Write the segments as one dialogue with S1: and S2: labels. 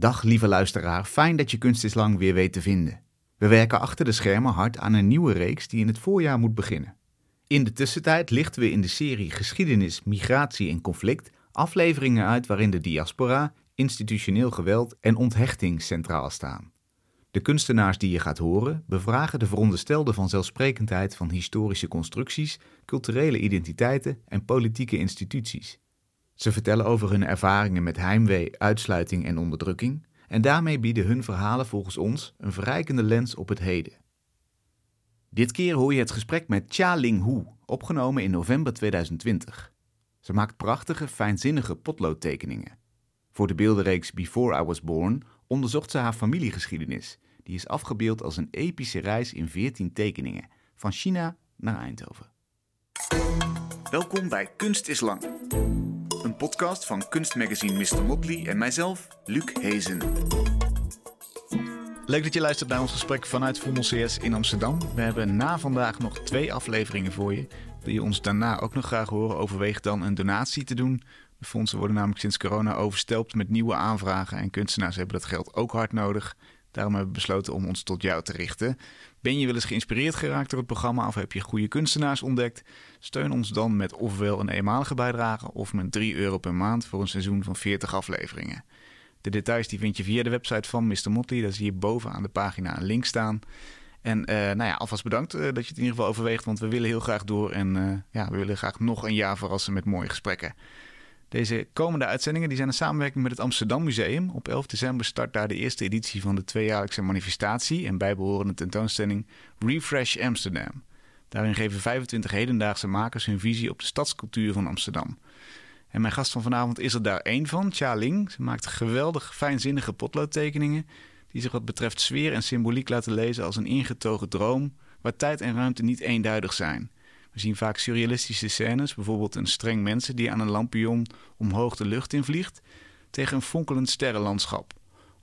S1: Dag lieve luisteraar, fijn dat je Kunst is Lang weer weet te vinden. We werken achter de schermen hard aan een nieuwe reeks die in het voorjaar moet beginnen. In de tussentijd lichten we in de serie Geschiedenis, Migratie en Conflict afleveringen uit waarin de diaspora, institutioneel geweld en onthechting centraal staan. De kunstenaars die je gaat horen bevragen de veronderstelde vanzelfsprekendheid van historische constructies, culturele identiteiten en politieke instituties. Ze vertellen over hun ervaringen met heimwee, uitsluiting en onderdrukking en daarmee bieden hun verhalen volgens ons een verrijkende lens op het heden. Dit keer hoor je het gesprek met Cha Ling Hu, opgenomen in november 2020. Ze maakt prachtige, fijnzinnige potloodtekeningen. Voor de beeldenreeks Before I Was Born onderzocht ze haar familiegeschiedenis. Die is afgebeeld als een epische reis in 14 tekeningen, van China naar Eindhoven. Welkom bij Kunst is Lang. Een podcast van kunstmagazine Mr. Motley en mijzelf, Luc Hezen. Leuk dat je luistert naar ons gesprek vanuit Vondel CS in Amsterdam. We hebben na vandaag nog twee afleveringen voor je. Wil je ons daarna ook nog graag horen, overweeg dan een donatie te doen. De fondsen worden namelijk sinds corona overstelpt met nieuwe aanvragen en kunstenaars hebben dat geld ook hard nodig. Daarom hebben we besloten om ons tot jou te richten. Ben je wel eens geïnspireerd geraakt door het programma of heb je goede kunstenaars ontdekt? Steun ons dan met ofwel een eenmalige bijdrage of met 3 euro per maand voor een seizoen van 40 afleveringen. De details die vind je via de website van Mr. Motley. Daar zie je boven aan de pagina een link staan. En uh, nou ja, alvast bedankt uh, dat je het in ieder geval overweegt, want we willen heel graag door en uh, ja, we willen graag nog een jaar verrassen met mooie gesprekken. Deze komende uitzendingen die zijn een samenwerking met het Amsterdam Museum. Op 11 december start daar de eerste editie van de tweejaarlijkse manifestatie en bijbehorende tentoonstelling Refresh Amsterdam. Daarin geven 25 hedendaagse makers hun visie op de stadscultuur van Amsterdam. En mijn gast van vanavond is er daar één van, Cha Ling. Ze maakt geweldig fijnzinnige potloodtekeningen die zich wat betreft sfeer en symboliek laten lezen als een ingetogen droom waar tijd en ruimte niet eenduidig zijn. We zien vaak surrealistische scènes, bijvoorbeeld een streng mensen die aan een lampion omhoog de lucht invliegt, tegen een fonkelend sterrenlandschap.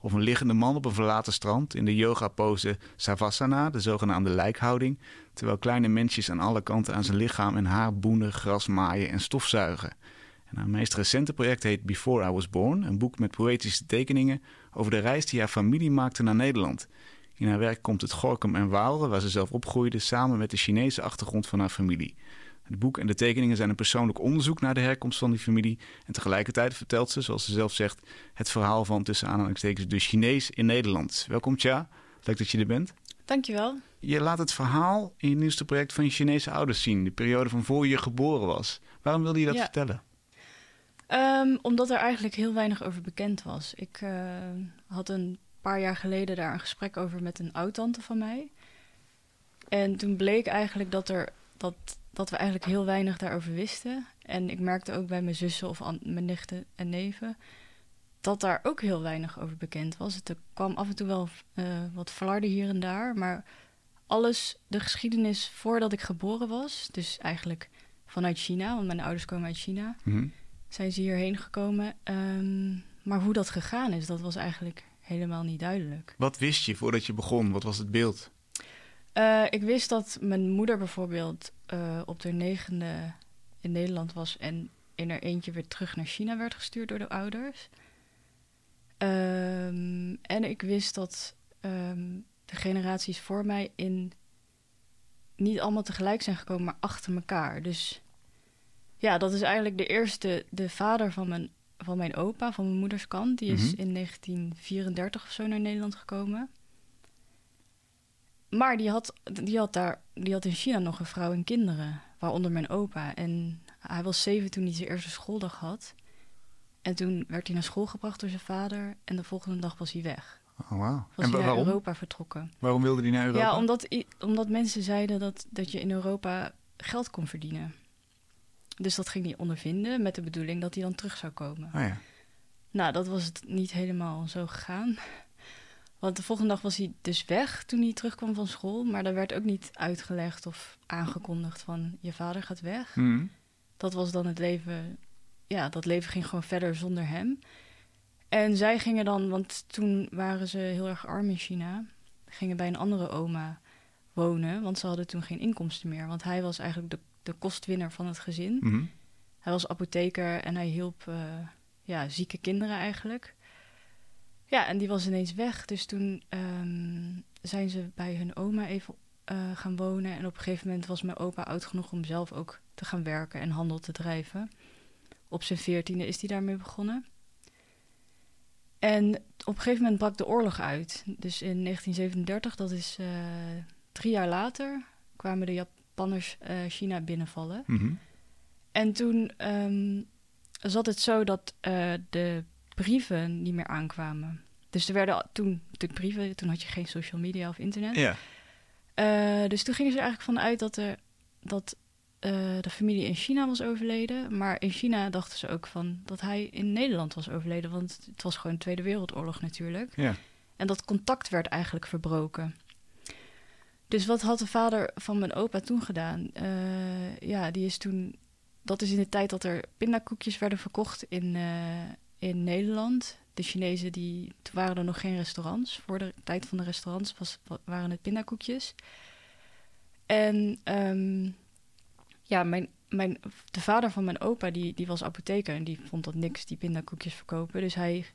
S1: Of een liggende man op een verlaten strand in de yoga-pose Savasana, de zogenaamde lijkhouding, terwijl kleine mensjes aan alle kanten aan zijn lichaam en haar boenen, gras maaien en stofzuigen. En haar meest recente project heet Before I Was Born, een boek met poëtische tekeningen over de reis die haar familie maakte naar Nederland. In haar werk komt het Gorkum en Waalre, waar ze zelf opgroeide, samen met de Chinese achtergrond van haar familie. Het boek en de tekeningen zijn een persoonlijk onderzoek naar de herkomst van die familie. En tegelijkertijd vertelt ze, zoals ze zelf zegt, het verhaal van tussen aanhalingstekens de Chinees in Nederland. Welkom Tja, leuk dat je er bent.
S2: Dankjewel.
S1: Je laat het verhaal in je nieuwste project van je Chinese ouders zien, de periode van voor je geboren was. Waarom wilde je dat ja. vertellen?
S2: Um, omdat er eigenlijk heel weinig over bekend was. Ik uh, had een paar jaar geleden daar een gesprek over met een oud-tante van mij. En toen bleek eigenlijk dat, er, dat, dat we eigenlijk heel weinig daarover wisten. En ik merkte ook bij mijn zussen of mijn nichten en neven dat daar ook heel weinig over bekend was. Het kwam af en toe wel uh, wat flarden hier en daar, maar alles, de geschiedenis voordat ik geboren was, dus eigenlijk vanuit China, want mijn ouders komen uit China, mm -hmm. zijn ze hierheen gekomen. Um, maar hoe dat gegaan is, dat was eigenlijk helemaal niet duidelijk.
S1: Wat wist je voordat je begon? Wat was het beeld?
S2: Uh, ik wist dat mijn moeder bijvoorbeeld uh, op de negende in Nederland was en in er eentje weer terug naar China werd gestuurd door de ouders. Um, en ik wist dat um, de generaties voor mij in niet allemaal tegelijk zijn gekomen, maar achter elkaar. Dus ja, dat is eigenlijk de eerste, de vader van mijn van mijn opa, van mijn moeders kant. Die is mm -hmm. in 1934 of zo naar Nederland gekomen. Maar die had, die, had daar, die had in China nog een vrouw en kinderen, waaronder mijn opa. En hij was zeven toen hij zijn eerste schooldag had. En toen werd hij naar school gebracht door zijn vader. En de volgende dag was hij weg.
S1: Oh, wow.
S2: Was en hij naar waarom? Europa vertrokken.
S1: Waarom wilde hij naar Europa?
S2: Ja, omdat, omdat mensen zeiden dat, dat je in Europa geld kon verdienen. Dus dat ging hij ondervinden met de bedoeling dat hij dan terug zou komen.
S1: Oh ja.
S2: Nou, dat was het niet helemaal zo gegaan. Want de volgende dag was hij dus weg toen hij terugkwam van school. Maar daar werd ook niet uitgelegd of aangekondigd van je vader gaat weg.
S1: Mm.
S2: Dat was dan het leven. Ja, dat leven ging gewoon verder zonder hem. En zij gingen dan, want toen waren ze heel erg arm in China. Gingen bij een andere oma wonen, want ze hadden toen geen inkomsten meer. Want hij was eigenlijk de de kostwinner van het gezin.
S1: Mm -hmm.
S2: Hij was apotheker en hij hielp uh, ja, zieke kinderen eigenlijk. Ja, en die was ineens weg. Dus toen ehm, zijn ze bij hun oma even eh, gaan wonen. En op een gegeven moment was mijn opa oud genoeg om zelf ook te gaan werken en handel te drijven. Op zijn veertiende is hij daarmee begonnen. En op een gegeven moment brak de oorlog uit. Dus in 1937, dat is uh, drie jaar later, kwamen de Japanners uh, China binnenvallen.
S1: Mhm.
S2: En toen um, zat het zo dat uh, de brieven niet meer aankwamen. Dus er werden toen natuurlijk brieven, toen had je geen social media of internet.
S1: Ja.
S2: Uh, dus toen gingen ze er eigenlijk van uit dat, er, dat de familie in China was overleden. Maar in China dachten ze ook van dat hij in Nederland was overleden. Want het was gewoon de Tweede Wereldoorlog natuurlijk.
S1: Ja.
S2: En dat contact werd eigenlijk verbroken. Dus wat had de vader van mijn opa toen gedaan? Uh, ja, die is toen. Dat is in de tijd dat er pindakoekjes werden verkocht in, in Nederland. De Chinezen, die, toen waren er nog geen restaurants. Voor de tijd van de restaurants was, waren het pindakoekjes. En um, ja, mijn, mijn, de vader van mijn opa, die, die was apotheker en die vond dat niks, die pindakoekjes verkopen. Dus hij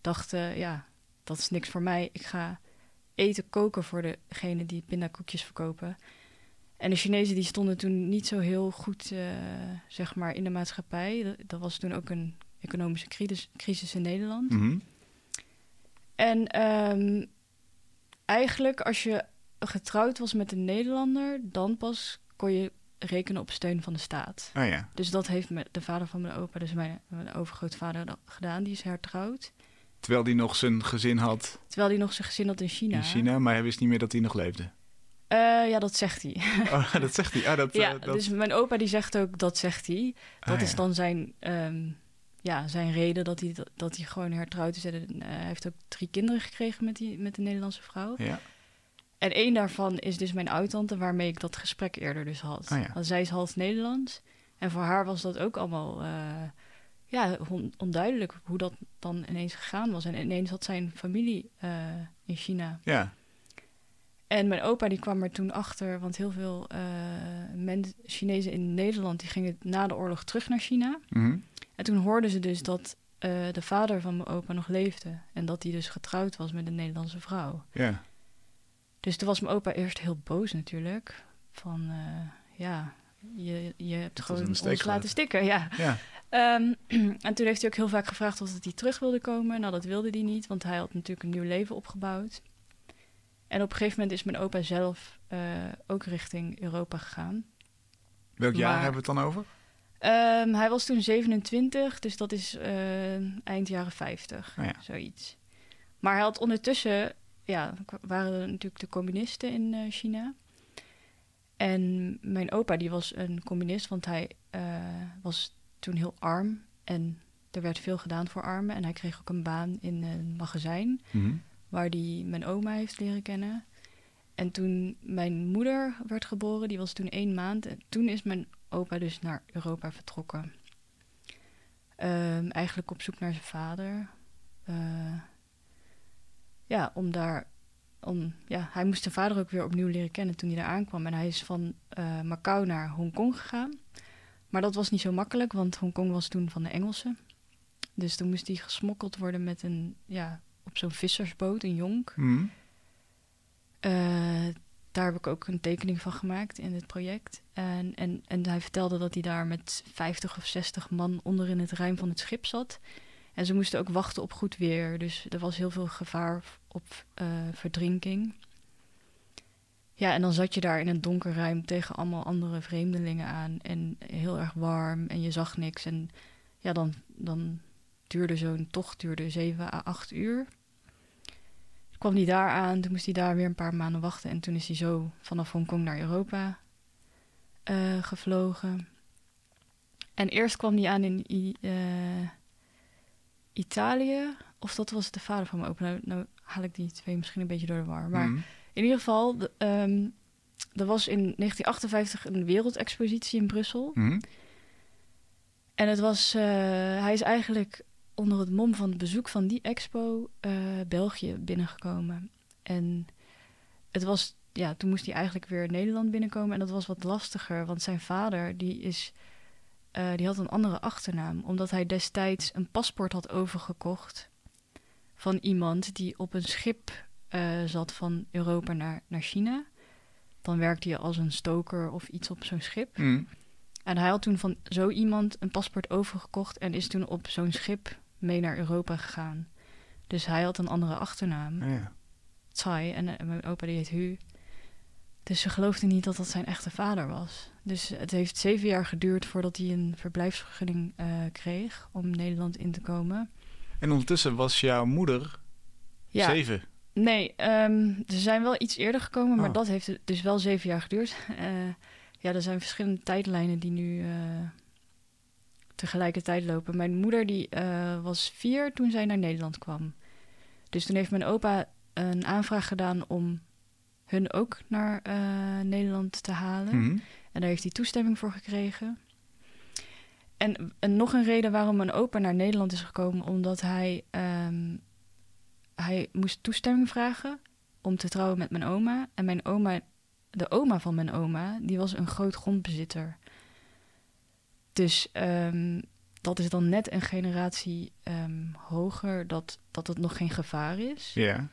S2: dacht, uh, ja, dat is niks voor mij. Ik ga eten koken voor degene die pindakoekjes verkopen. En de Chinezen die stonden toen niet zo heel goed, uh, zeg maar, in de maatschappij. Dat, dat, was toen ook een economische crisis, crisis in Nederland.
S1: Mm -hmm.
S2: En um, eigenlijk als je getrouwd was met een Nederlander, dan pas kon je rekenen op steun van de staat.
S1: Oh ja.
S2: Dus dat heeft de vader van mijn opa, dus mijn, mijn overgrootvader, gedaan. Die is hertrouwd.
S1: Terwijl hij nog zijn gezin had.
S2: Terwijl hij nog zijn gezin had in China.
S1: In China, maar hij wist niet meer dat hij nog leefde.
S2: Uh, ja, dat zegt hij.
S1: Oh, dat zegt hij. Ah, dat,
S2: ja,
S1: uh, dat...
S2: dus mijn opa die zegt ook, dat zegt hij. Dat
S1: Ah,
S2: is
S1: ja.
S2: dan zijn, um, ja, zijn reden dat hij, dat, hij gewoon hertrouwd is. En, uh, hij heeft ook drie kinderen gekregen met, die, met de Nederlandse vrouw.
S1: Ja.
S2: En één daarvan is dus mijn oud-tante, waarmee ik dat gesprek eerder dus had.
S1: Oh ja.
S2: Want zij is half Nederlands. En voor haar was dat ook allemaal ja, on onduidelijk hoe dat dan ineens gegaan was. En ineens had zijn familie uh, in China.
S1: Ja.
S2: En mijn opa die kwam er toen achter, want heel veel uh, mensen, Chinezen in Nederland, die gingen na de oorlog terug naar China.
S1: Mm -hmm.
S2: En toen hoorden ze dus dat uh, de vader van mijn opa nog leefde. En dat hij dus getrouwd was met een Nederlandse vrouw.
S1: Ja.
S2: Dus toen was mijn opa eerst heel boos natuurlijk. Van, ja, je, je hebt
S1: Dat
S2: gewoon
S1: ons
S2: laten, laten stikken. Ja.
S1: ja.
S2: Um, en toen heeft hij ook heel vaak gevraagd of hij terug wilde komen. Nou, dat wilde hij niet, want hij had natuurlijk een nieuw leven opgebouwd. En op een gegeven moment is mijn opa zelf uh, ook richting Europa gegaan.
S1: Welk jaar maar, hebben we het dan over?
S2: Um, hij was toen 27, dus dat is uh, eind jaren 50,
S1: oh ja.
S2: zoiets. Maar hij had ondertussen ja, waren er natuurlijk de communisten in uh, China. En mijn opa die was een communist, want hij was toen heel arm. En er werd veel gedaan voor armen. En hij kreeg ook een baan in een magazijn,
S1: mm -hmm.
S2: waar hij mijn oma heeft leren kennen. En toen mijn moeder werd geboren, die was toen één maand. En toen is mijn opa dus naar Europa vertrokken. Um, eigenlijk op zoek naar zijn vader. Uh, ja, om daar. Om, ja, hij moest zijn vader ook weer opnieuw leren kennen toen hij daar aankwam. En hij is van uh, Macau naar Hongkong gegaan. Maar dat was niet zo makkelijk, want Hongkong was toen van de Engelsen. Dus toen moest hij gesmokkeld worden met een, ja, op zo'n vissersboot, een jonk.
S1: Mm.
S2: Uh, daar heb ik ook een tekening van gemaakt in het project. En, en, en hij vertelde dat hij daar met 50 of 60 man onder in het ruim van het schip zat. En ze moesten ook wachten op goed weer. Dus er was heel veel gevaar op uh, verdrinking. Ja, en dan zat je daar in een donker ruim tegen allemaal andere vreemdelingen aan. En heel erg warm en je zag niks. En ja, dan, dan duurde zo'n tocht duurde 7 à 8 uur. Toen kwam hij daar aan, toen moest hij daar weer een paar maanden wachten. En toen is hij zo vanaf Hongkong naar Europa uh, gevlogen. En eerst kwam hij aan in... Uh, Italië, of dat was de vader van me ook. Nou, nou, haal ik die twee misschien een beetje door de war. Maar
S1: Mm.
S2: In ieder geval, de, um, er was in 1958 een wereldexpositie in Brussel.
S1: Mm.
S2: En het was, uh, hij is eigenlijk onder het mom van het bezoek van die expo uh, België binnengekomen. En het was, ja, toen moest hij eigenlijk weer Nederland binnenkomen. En dat was wat lastiger, want zijn vader, die is... Uh, die had een andere achternaam, omdat hij destijds een paspoort had overgekocht van iemand die op een schip eh, zat van Europa naar, naar China. Dan werkte je als een stoker of iets op zo'n schip.
S1: Mm.
S2: En hij had toen van zo iemand een paspoort overgekocht en is toen op zo'n schip mee naar Europa gegaan. Dus hij had een andere achternaam,
S1: Oh, ja.
S2: Tsai, en, eh, mijn opa die heet Hu. Dus ze geloofde niet dat dat zijn echte vader was. Dus het heeft zeven jaar geduurd voordat hij een verblijfsvergunning eh, kreeg om Nederland in te komen.
S1: En ondertussen was jouw moeder
S2: Ja,
S1: zeven.
S2: Nee, ehm, ze zijn wel iets eerder gekomen, maar
S1: Oh.
S2: dat heeft dus wel zeven jaar geduurd. Eh, ja, er zijn verschillende tijdlijnen die nu eh, tegelijkertijd lopen. Mijn moeder die eh, was vier toen zij naar Nederland kwam. Dus toen heeft mijn opa een aanvraag gedaan om hun ook naar Nederland te halen.
S1: Mhm.
S2: En daar heeft hij toestemming voor gekregen. En, en nog een reden waarom mijn opa naar Nederland is gekomen, omdat hij, ehm, hij moest toestemming vragen om te trouwen met mijn oma. En mijn oma, de oma van mijn oma, die was een groot grondbezitter. Dus ehm, dat is dan net een generatie ehm, hoger dat, dat het nog geen gevaar is.
S1: Ja.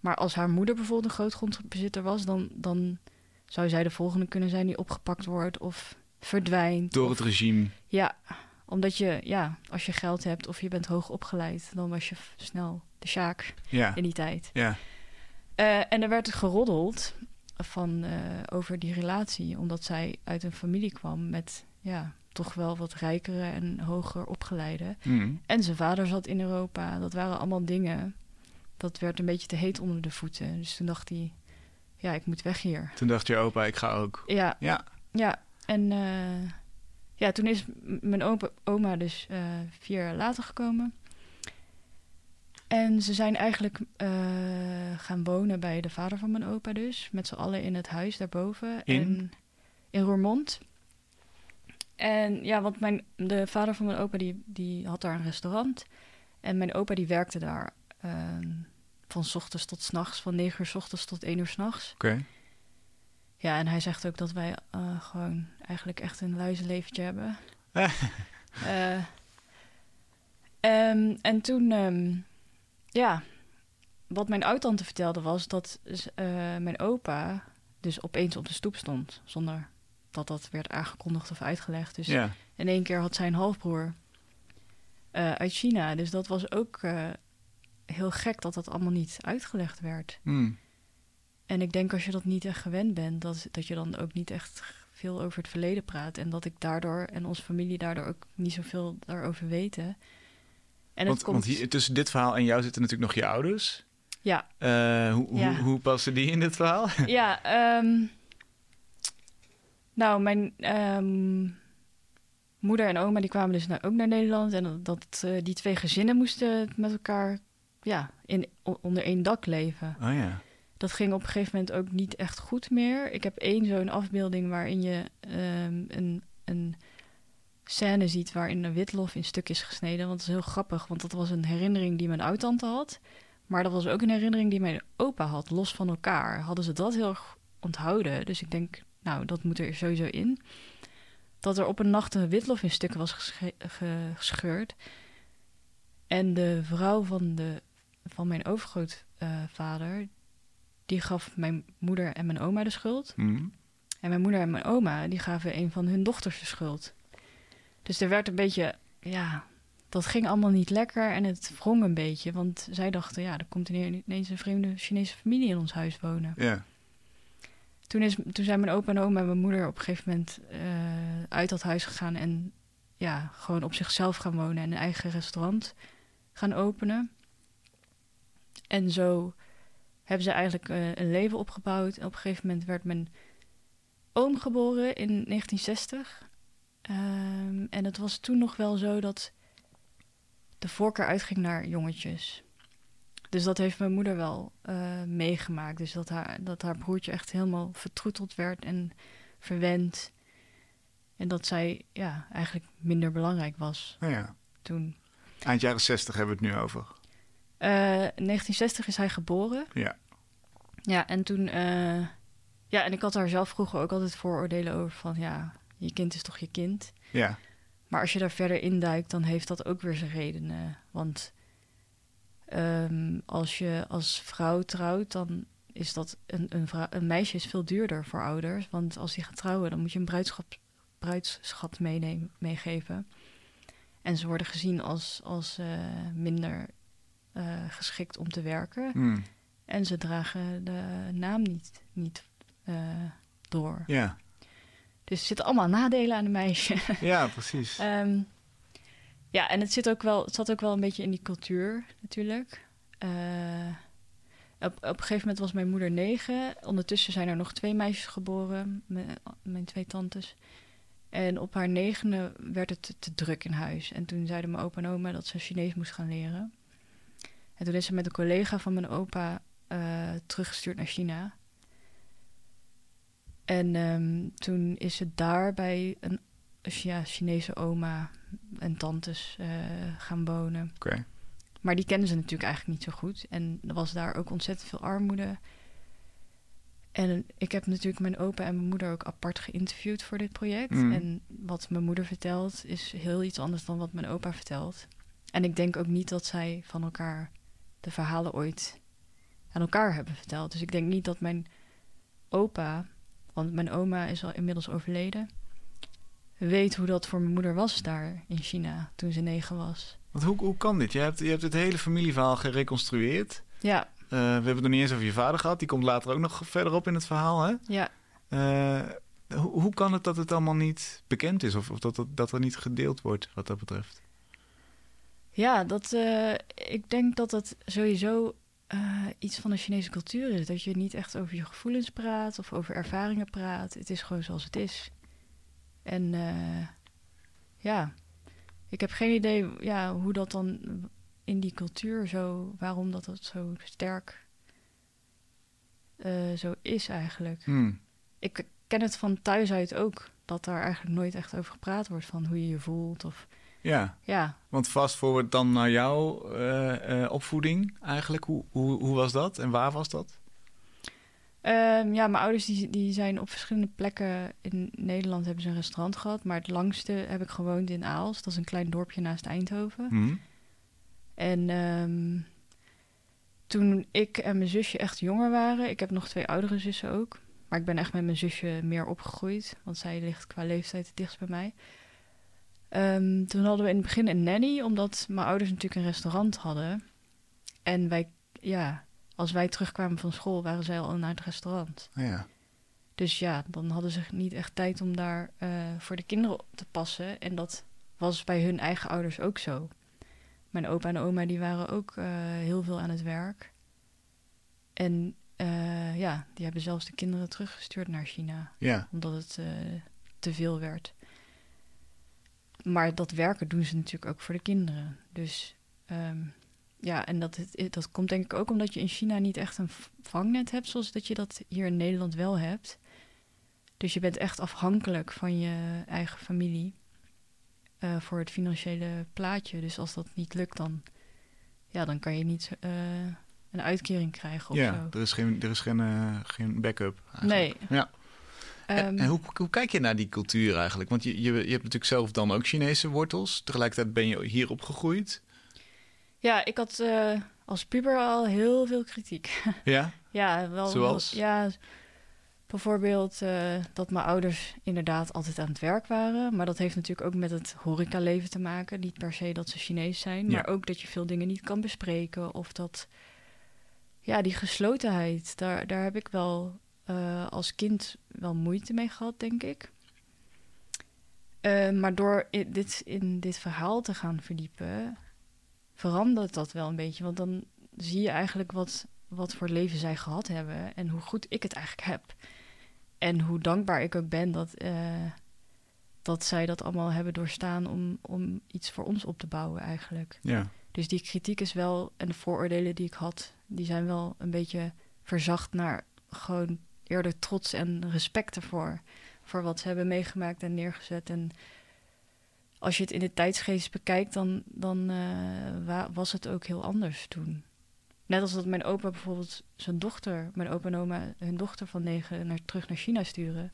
S2: Maar als haar moeder bijvoorbeeld een grootgrondbezitter was, dan, dan zou zij de volgende kunnen zijn die opgepakt wordt of verdwijnt.
S1: Door
S2: of-
S1: het regime.
S2: Ja, omdat je, ja, als je geld hebt of je bent hoog opgeleid, dan was je snel de sjaak
S1: Ja.
S2: in die tijd.
S1: Ja.
S2: Eh, en er werd geroddeld van, eh, over die relatie, omdat zij uit een familie kwam met, ja, toch wel wat rijkere en hoger opgeleide.
S1: Mhm.
S2: En zijn vader zat in Europa. Dat waren allemaal dingen. Dat werd een beetje te heet onder de voeten. Dus toen dacht hij, ja, ik moet weg hier.
S1: Toen dacht je opa, ik ga ook.
S2: Ja,
S1: Ja.
S2: ja. En eh, ja, toen is mijn opa, oma dus eh, vier jaar later gekomen. En ze zijn eigenlijk eh, gaan wonen bij de vader van mijn opa dus. Met z'n allen in het huis daarboven.
S1: In?
S2: En, in Roermond. En ja, want mijn, de vader van mijn opa die, die had daar een restaurant. En mijn opa die werkte daar ehm, van 's ochtends tot 's nachts. Van 9 uur 's ochtends tot 1 uur 's nachts.
S1: Oké.
S2: Ja, en hij zegt ook dat wij eh, gewoon eigenlijk echt een luizenleventje hebben. Eh, ehm, en toen, ehm, ja, wat mijn oud-tante vertelde was dat eh, mijn opa dus opeens op de stoep stond. Zonder dat dat werd aangekondigd of uitgelegd. Dus
S1: Ja.
S2: in één keer had zij een halfbroer eh, uit China. Dus dat was ook eh, heel gek dat dat allemaal niet uitgelegd werd.
S1: Mm.
S2: En ik denk als je dat niet echt gewend bent, dat, dat je dan ook niet echt veel over het verleden praat. En dat ik daardoor en onze familie daardoor ook niet zoveel daarover weten. En
S1: Want,
S2: het komt.
S1: want hier, tussen dit verhaal en jou zitten natuurlijk nog je ouders.
S2: Ja,
S1: Eh, hoe,
S2: Ja.
S1: hoe, hoe passen die in dit verhaal?
S2: ja ehm, nou, mijn ehm, moeder en oma die kwamen dus nou ook naar Nederland. En dat, dat, eh, die twee gezinnen moesten met elkaar ja, in, onder één dak leven.
S1: Oh ja.
S2: Dat ging op een gegeven moment ook niet echt goed meer. Ik heb één zo'n afbeelding waarin je ehm, een, een scène ziet waarin een witlof in stuk is gesneden. Want dat is heel grappig, want dat was een herinnering die mijn oud-tante had. Maar dat was ook een herinnering die mijn opa had, los van elkaar. Hadden ze dat heel erg onthouden. Dus ik denk, nou, dat moet er sowieso in. Dat er op een nacht een witlof in stukken was gesche- ge- gescheurd. En de vrouw van, de, van mijn overgrootvader, die gaf mijn moeder en mijn oma de schuld.
S1: Mm.
S2: En mijn moeder en mijn oma, die gaven een van hun dochters de schuld. Dus er werd een beetje, ja, dat ging allemaal niet lekker en het wrong een beetje. Want zij dachten, ja, er komt ineens een vreemde Chinese familie in ons huis wonen.
S1: Ja.
S2: Toen, is, toen zijn mijn opa en oma en mijn moeder op een gegeven moment eh, uit dat huis gegaan en ja, gewoon op zichzelf gaan wonen en een eigen restaurant gaan openen. En zo hebben ze eigenlijk eh, een leven opgebouwd. En op een gegeven moment werd mijn oom geboren in 1960. Ehm, en het was toen nog wel zo dat de voorkeur uitging naar jongetjes. Dus dat heeft mijn moeder wel eh, meegemaakt. Dus dat haar, dat haar broertje echt helemaal vertroeteld werd en verwend. En dat zij ja, eigenlijk minder belangrijk was
S1: Oh ja.
S2: toen.
S1: Eind jaren 60 hebben we het nu over.
S2: Eh, in 1960 is hij geboren.
S1: Ja.
S2: Ja, en toen... eh, ja, en ik had daar zelf vroeger ook altijd vooroordelen over van... ja, je kind is toch je kind.
S1: Ja.
S2: Maar als je daar verder induikt, dan heeft dat ook weer zijn redenen. Want Ehm, als je als vrouw trouwt, dan is dat een, een, vrouw, een meisje is veel duurder voor ouders. Want als die gaat trouwen, dan moet je een bruidschap, bruidsschat meenemen, meegeven. En ze worden gezien als, als uh, minder uh, geschikt om te werken.
S1: Hmm.
S2: En ze dragen de naam niet, niet uh, door.
S1: Ja.
S2: Dus er zitten allemaal nadelen aan een meisje.
S1: Ja, precies.
S2: um, ja, en het, zit ook wel, het zat ook wel een beetje in die cultuur natuurlijk. op, op een gegeven moment was mijn moeder negen. Ondertussen zijn er nog twee meisjes geboren, mijn, mijn twee tantes. En op haar negende werd het te druk in huis. En toen zeiden mijn opa en oma dat ze Chinees moest gaan leren. En toen is ze met een collega van mijn opa uh, teruggestuurd naar China. En um, toen is ze daar bij een ja, Chinese oma en tantes uh, gaan wonen.
S1: Okay.
S2: Maar die kenden ze natuurlijk eigenlijk niet zo goed. En er was daar ook ontzettend veel armoede. En ik heb natuurlijk mijn opa en mijn moeder ook apart geïnterviewd voor dit project.
S1: Mm.
S2: En wat mijn moeder vertelt is heel iets anders dan wat mijn opa vertelt. En ik denk ook niet dat zij van elkaar de verhalen ooit aan elkaar hebben verteld. Dus ik denk niet dat mijn opa, want mijn oma is al inmiddels overleden, weet hoe dat voor mijn moeder was daar in China toen ze negen was.
S1: Want hoe, hoe kan dit? Je hebt, je hebt het hele familieverhaal gereconstrueerd.
S2: Ja.
S1: Uh, we hebben het nog niet eens over je vader gehad. Die komt later ook nog verderop in het verhaal, hè?
S2: Ja.
S1: Uh, hoe, hoe kan het dat het allemaal niet bekend is? Of, of dat, dat, dat er niet gedeeld wordt wat dat betreft?
S2: Ja, dat, uh, ik denk dat het sowieso uh, iets van de Chinese cultuur is. Dat je niet echt over je gevoelens praat of over ervaringen praat. Het is gewoon zoals het is. En uh, ja, ik heb geen idee ja, hoe dat dan in die cultuur zo, waarom dat, dat zo sterk uh, zo is eigenlijk.
S1: Hmm.
S2: Ik ken het van thuis uit ook, dat daar eigenlijk nooit echt over gepraat wordt van hoe je je voelt of
S1: ja.
S2: ja.
S1: Want vast voor dan naar jouw uh, uh, opvoeding eigenlijk. Hoe, hoe, hoe was dat en waar was dat?
S2: Um, ja, mijn ouders die, die zijn op verschillende plekken in Nederland hebben ze een restaurant gehad. Maar het langste heb ik gewoond in Aals. Dat is een klein dorpje naast Eindhoven.
S1: Hmm.
S2: En um, toen ik en mijn zusje echt jonger waren... Ik heb nog twee oudere zussen ook. Maar ik ben echt met mijn zusje meer opgegroeid. Want zij ligt qua leeftijd het dichtst bij mij. Um, toen hadden we in het begin een nanny, omdat mijn ouders natuurlijk een restaurant hadden. En wij, ja, als wij terugkwamen van school, waren zij al naar het restaurant.
S1: Ja.
S2: Dus ja, dan hadden ze niet echt tijd om daar uh, voor de kinderen te passen. En dat was bij hun eigen ouders ook zo. Mijn opa en oma die waren ook uh, heel veel aan het werk. En uh, ja, die hebben zelfs de kinderen teruggestuurd naar China.
S1: Ja.
S2: Omdat het te veel werd maar dat werken doen ze natuurlijk ook voor de kinderen. Dus um, ja, en dat, dat komt denk ik ook omdat je in China niet echt een vangnet hebt, zoals dat je dat hier in Nederland wel hebt. Dus je bent echt afhankelijk van je eigen familie uh, voor het financiële plaatje. Dus als dat niet lukt, dan, ja, dan kan je niet uh, een uitkering krijgen of
S1: ja,
S2: zo.
S1: er is geen, er is geen, uh, geen backup.
S2: Nee.
S1: Ja. En, en hoe, hoe, kijk je naar die cultuur eigenlijk? Want je, je, je hebt natuurlijk zelf dan ook Chinese wortels. Tegelijkertijd ben je hier opgegroeid.
S2: Ja, ik had uh, als puber al heel veel kritiek.
S1: Ja?
S2: ja, wel.
S1: Zoals?
S2: Ja, bijvoorbeeld uh, dat mijn ouders inderdaad altijd aan het werk waren. Maar dat heeft natuurlijk ook met het horecaleven te maken. Niet per se dat ze Chinees zijn,
S1: Ja.
S2: maar ook dat je veel dingen niet kan bespreken. Of dat, ja, die geslotenheid, daar, daar heb ik wel uh, als kind wel moeite mee gehad, denk ik. Uh, maar door in dit, in dit verhaal te gaan verdiepen, verandert dat wel een beetje. Want dan zie je eigenlijk wat, wat voor leven zij gehad hebben en hoe goed ik het eigenlijk heb. En hoe dankbaar ik ook ben dat, uh, dat zij dat allemaal hebben doorstaan om, om iets voor ons op te bouwen eigenlijk.
S1: Ja.
S2: Dus die kritiek is wel, en de vooroordelen die ik had, die zijn wel een beetje verzacht naar gewoon eerder trots en respect ervoor. Voor wat ze hebben meegemaakt en neergezet. En als je het in de tijdsgeest bekijkt, dan, dan uh, was het ook heel anders toen. Net als dat mijn opa bijvoorbeeld zijn dochter, mijn opa en oma, hun dochter van negen naar, terug naar China sturen.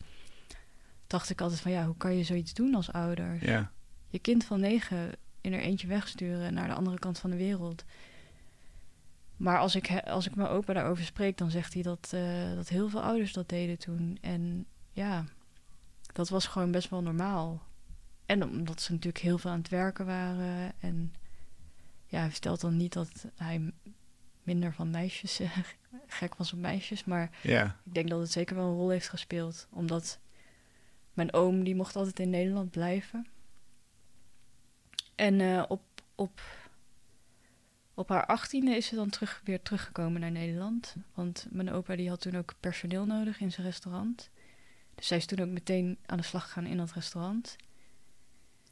S2: Dacht ik altijd van ja, hoe kan je zoiets doen als ouder?
S1: Ja.
S2: Je kind van negen in er eentje wegsturen naar de andere kant van de wereld. Maar als ik, als ik mijn opa daarover spreek, dan zegt hij dat, eh, dat heel veel ouders dat deden toen. En ja, dat was gewoon best wel normaal. En omdat ze natuurlijk heel veel aan het werken waren. En ja, hij vertelt dan niet dat hij minder van meisjes gek was op meisjes. Maar
S1: Ja,
S2: ik denk dat het zeker wel een rol heeft gespeeld. Omdat mijn oom, die mocht altijd in Nederland blijven. En eh, op, op, op haar achttiende is ze dan terug, weer teruggekomen naar Nederland. Want mijn opa die had toen ook personeel nodig in zijn restaurant. Dus zij is toen ook meteen aan de slag gegaan in dat restaurant.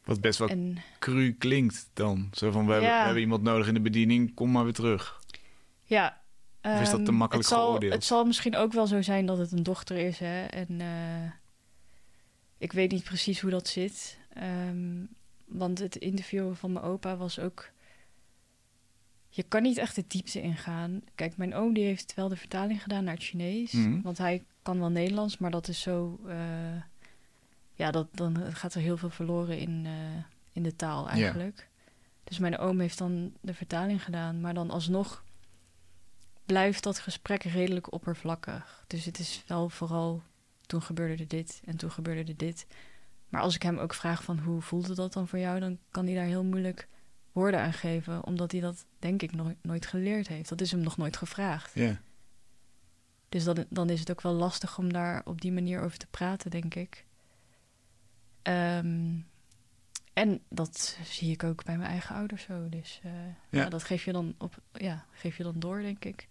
S1: wat best wel
S2: En
S1: cru klinkt dan. Zo van, we, hebben,
S2: Ja.
S1: we hebben iemand nodig in de bediening, kom maar weer terug.
S2: ja...
S1: Of is dat te
S2: ehm,
S1: makkelijk
S2: het zal,
S1: geoordeeld?
S2: Het zal misschien ook wel zo zijn dat het een dochter is. Hè? En eh, ik weet niet precies hoe dat zit. Ehm, want het interview van mijn opa was ook... Je kan niet echt de diepte ingaan. Kijk, mijn oom die heeft wel de vertaling gedaan naar het Chinees.
S1: Mhm.
S2: Want hij kan wel Nederlands, maar dat is zo... eh, ja, dat, dan gaat er heel veel verloren in, eh, in de taal eigenlijk. Dus mijn oom heeft dan de vertaling gedaan. Maar dan alsnog blijft dat gesprek redelijk oppervlakkig. Dus het is wel vooral... Toen gebeurde er dit en toen gebeurde er dit. Maar als ik hem ook vraag van hoe voelde dat dan voor jou... dan kan hij daar heel moeilijk woorden aan geven. Omdat hij dat denk ik nooit, nooit geleerd heeft. Dat is hem nog nooit gevraagd.
S1: Ja.
S2: Dus dan, dan is het ook wel lastig om daar op die manier over te praten, denk ik. Ehm, en dat zie ik ook bij mijn eigen ouders zo. Dus eh,
S1: Ja.
S2: ja. dat geef je, dan op, ja, geef je dan door, denk ik.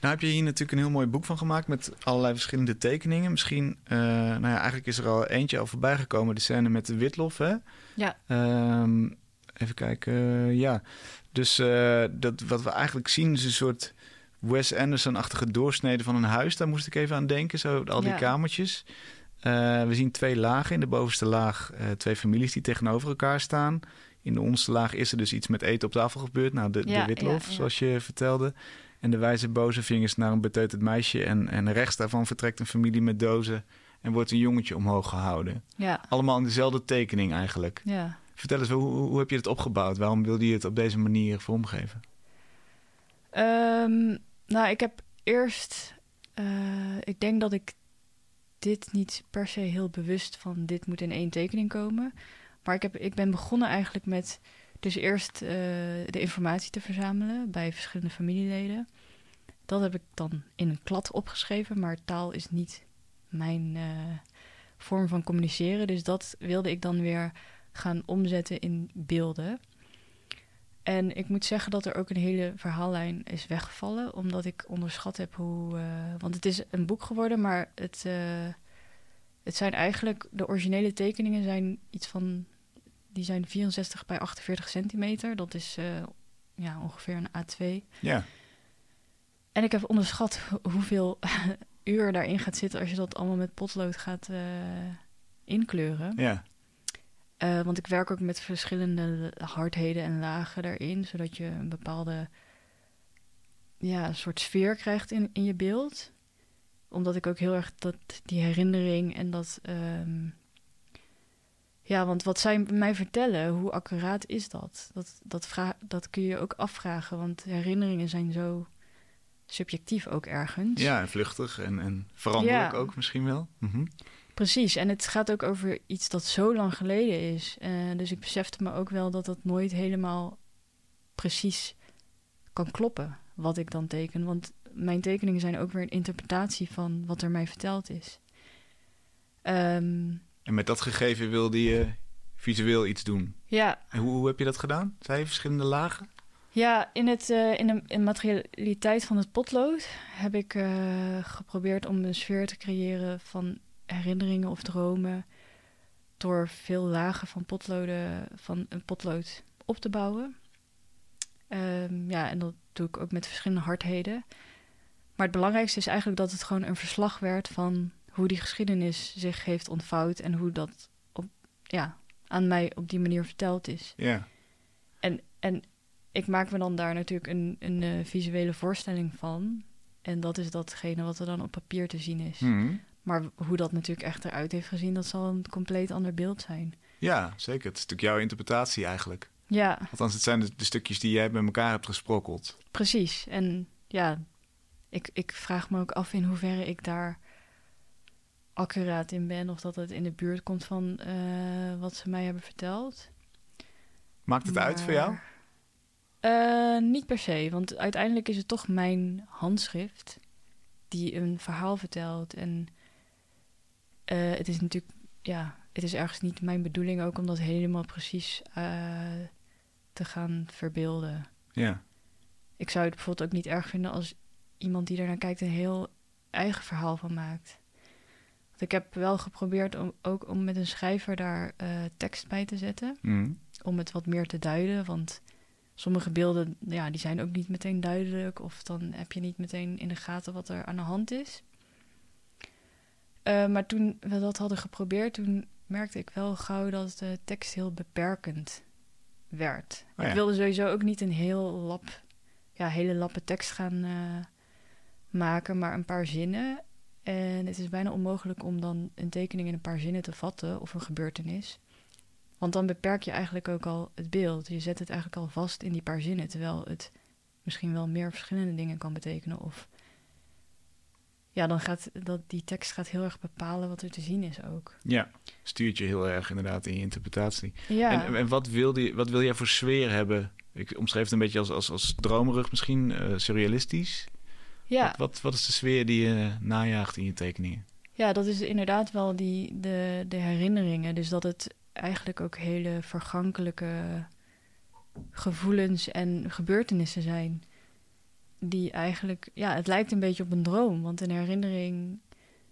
S1: Nou heb je hier natuurlijk een heel mooi boek van gemaakt met allerlei verschillende tekeningen. Misschien, eh, nou ja, eigenlijk is er al eentje al voorbij gekomen, de scène met de witlof, hè?
S2: Ja,
S1: Ehm, even kijken, eh, ja. Dus eh, dat, wat we eigenlijk zien is een soort Wes Anderson-achtige doorsnede van een huis. Daar moest ik even aan denken, zo al die
S2: Ja.
S1: kamertjes. Eh, we zien twee lagen. In de bovenste laag twee families die tegenover elkaar staan. In de onderste laag is er dus iets met eten op tafel gebeurd. Nou, de,
S2: Ja,
S1: de witlof,
S2: ja.
S1: zoals je vertelde. En de wijze boze vingers naar een beteuterd meisje. En, en rechts daarvan vertrekt een familie met dozen. En wordt een jongetje omhoog gehouden.
S2: ja,
S1: Allemaal in dezelfde tekening eigenlijk.
S2: ja.
S1: Vertel eens, hoe, hoe heb je het opgebouwd? Waarom wilde je het op deze manier vormgeven?
S2: Ehm, nou, ik heb eerst... eh, ik denk dat ik dit niet per se heel bewust van... dit moet in één tekening komen. Maar ik, heb, ik ben begonnen eigenlijk met... dus eerst eh, de informatie te verzamelen bij verschillende familieleden. Dat heb ik dan in een klad opgeschreven, maar taal is niet mijn eh, vorm van communiceren. Dus dat wilde ik dan weer gaan omzetten in beelden. En ik moet zeggen dat er ook een hele verhaallijn is weggevallen, omdat ik onderschat heb hoe. eh, want het is een boek geworden, maar het, eh, het zijn eigenlijk. De originele tekeningen zijn iets van. Die zijn 64 bij 48 centimeter. Dat is eh, ja, ongeveer een A2.
S1: Ja,
S2: En ik heb onderschat ho- hoeveel uur daarin gaat zitten als je dat allemaal met potlood gaat inkleuren.
S1: ja,
S2: Eh, want ik werk ook met verschillende hardheden en lagen daarin, zodat je een bepaalde ja, soort sfeer krijgt in, in je beeld. Omdat ik ook heel erg dat, die herinnering en dat. ehm, ja, want wat zij mij vertellen, hoe accuraat is dat? Dat, dat, vra- dat kun je ook afvragen, want herinneringen zijn zo subjectief ook ergens.
S1: ja, en vluchtig en, en veranderlijk
S2: Ja.
S1: ook misschien wel. Mhm.
S2: Precies, en het gaat ook over iets dat zo lang geleden is. Eh, dus ik besefte me ook wel dat dat nooit helemaal precies kan kloppen, wat ik dan teken. Want mijn tekeningen zijn ook weer een interpretatie van wat er mij verteld is. Ehm,
S1: En met dat gegeven wilde je visueel iets doen.
S2: ja,
S1: En hoe, hoe heb je dat gedaan? Zijn verschillende lagen?
S2: Ja, in, het, eh, in, de, in de materialiteit van het potlood heb ik eh, geprobeerd om een sfeer te creëren van herinneringen of dromen. Door veel lagen van potloden, van een potlood op te bouwen. Ehm, ja, en dat doe ik ook met verschillende hardheden. Maar het belangrijkste is eigenlijk dat het gewoon een verslag werd van hoe die geschiedenis zich heeft ontvouwd en hoe dat op, ja, aan mij op die manier verteld is.
S1: Ja,
S2: En, en ik maak me dan daar natuurlijk een, een eh, visuele voorstelling van. En dat is datgene wat er dan op papier te zien is.
S1: Mhm.
S2: Maar hoe dat natuurlijk echt eruit heeft gezien, dat zal een compleet ander beeld zijn.
S1: ja zeker. Het is natuurlijk jouw interpretatie eigenlijk.
S2: Ja,
S1: Althans, het zijn de, de stukjes die jij bij elkaar hebt gesprokkeld.
S2: precies. En ja, ik, ik vraag me ook af in hoeverre ik daar accuraat in ben. Of dat het in de buurt komt van eh, wat ze mij hebben verteld.
S1: Maakt het uit voor jou?
S2: Eh, niet per se, want uiteindelijk is het toch mijn handschrift die een verhaal vertelt. En eh, het is natuurlijk, ja, het is ergens niet mijn bedoeling ook om dat helemaal precies eh, te gaan verbeelden.
S1: Ja.
S2: Ik zou het bijvoorbeeld ook niet erg vinden als iemand die ernaar kijkt een heel eigen verhaal van maakt. Want ik heb wel geprobeerd om ook om met een schrijver daar eh, tekst bij te zetten
S1: Mhm.
S2: om het wat meer te duiden. Want sommige beelden, ja, die zijn ook niet meteen duidelijk. Of dan heb je niet meteen in de gaten wat er aan de hand is. Eh, maar toen we dat hadden geprobeerd, toen merkte ik wel gauw dat de tekst heel beperkend werd.
S1: Oh ja.
S2: Ik wilde sowieso ook niet een heel lap, ja, hele lappe tekst gaan eh, maken, maar een paar zinnen. En het is bijna onmogelijk om dan een tekening in een paar zinnen te vatten of een gebeurtenis. Want dan beperk je eigenlijk ook al het beeld. Je zet het eigenlijk al vast in die paar zinnen, terwijl het misschien wel meer verschillende dingen kan betekenen. Of ja, dan gaat dat, die tekst gaat heel erg bepalen wat er te zien is ook.
S1: Ja, stuurt je heel erg inderdaad in je interpretatie.
S2: Ja,
S1: En, en wat, wil die, wat wil jij voor sfeer hebben? Ik omschreef het een beetje als, als, als dromerig misschien, eh, surrealistisch.
S2: ja.
S1: Wat, wat, wat is de sfeer die je najaagt in je tekeningen?
S2: ja, dat is inderdaad wel die, de, de herinneringen. Dus dat het eigenlijk ook hele vergankelijke gevoelens en gebeurtenissen zijn. Die eigenlijk, ja, het lijkt een beetje op een droom. Want een herinnering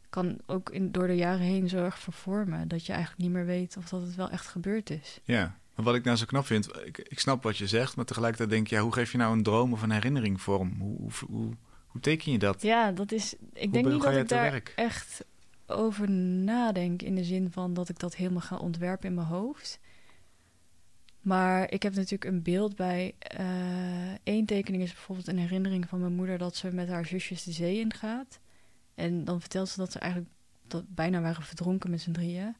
S2: kan ook in, door de jaren heen zo erg vervormen. Dat je eigenlijk niet meer weet of dat het wel echt gebeurd is.
S1: Ja, maar wat ik nou zo knap vind, ik, ik snap wat je zegt, maar tegelijkertijd denk ik, ja, hoe geef je nou een droom of een herinnering vorm? Hoe, hoe, hoe, hoe teken je dat?
S2: Ja, dat is. Ik denk niet dat ik daar
S1: werk?
S2: echt over nadenk in de zin van dat ik dat helemaal ga ontwerpen in mijn hoofd. Maar ik heb natuurlijk een beeld bij. eh één tekening is bijvoorbeeld een herinnering van mijn moeder dat ze met haar zusjes de zee ingaat. En dan vertelt ze dat ze eigenlijk dat bijna waren verdronken met z'n drieën.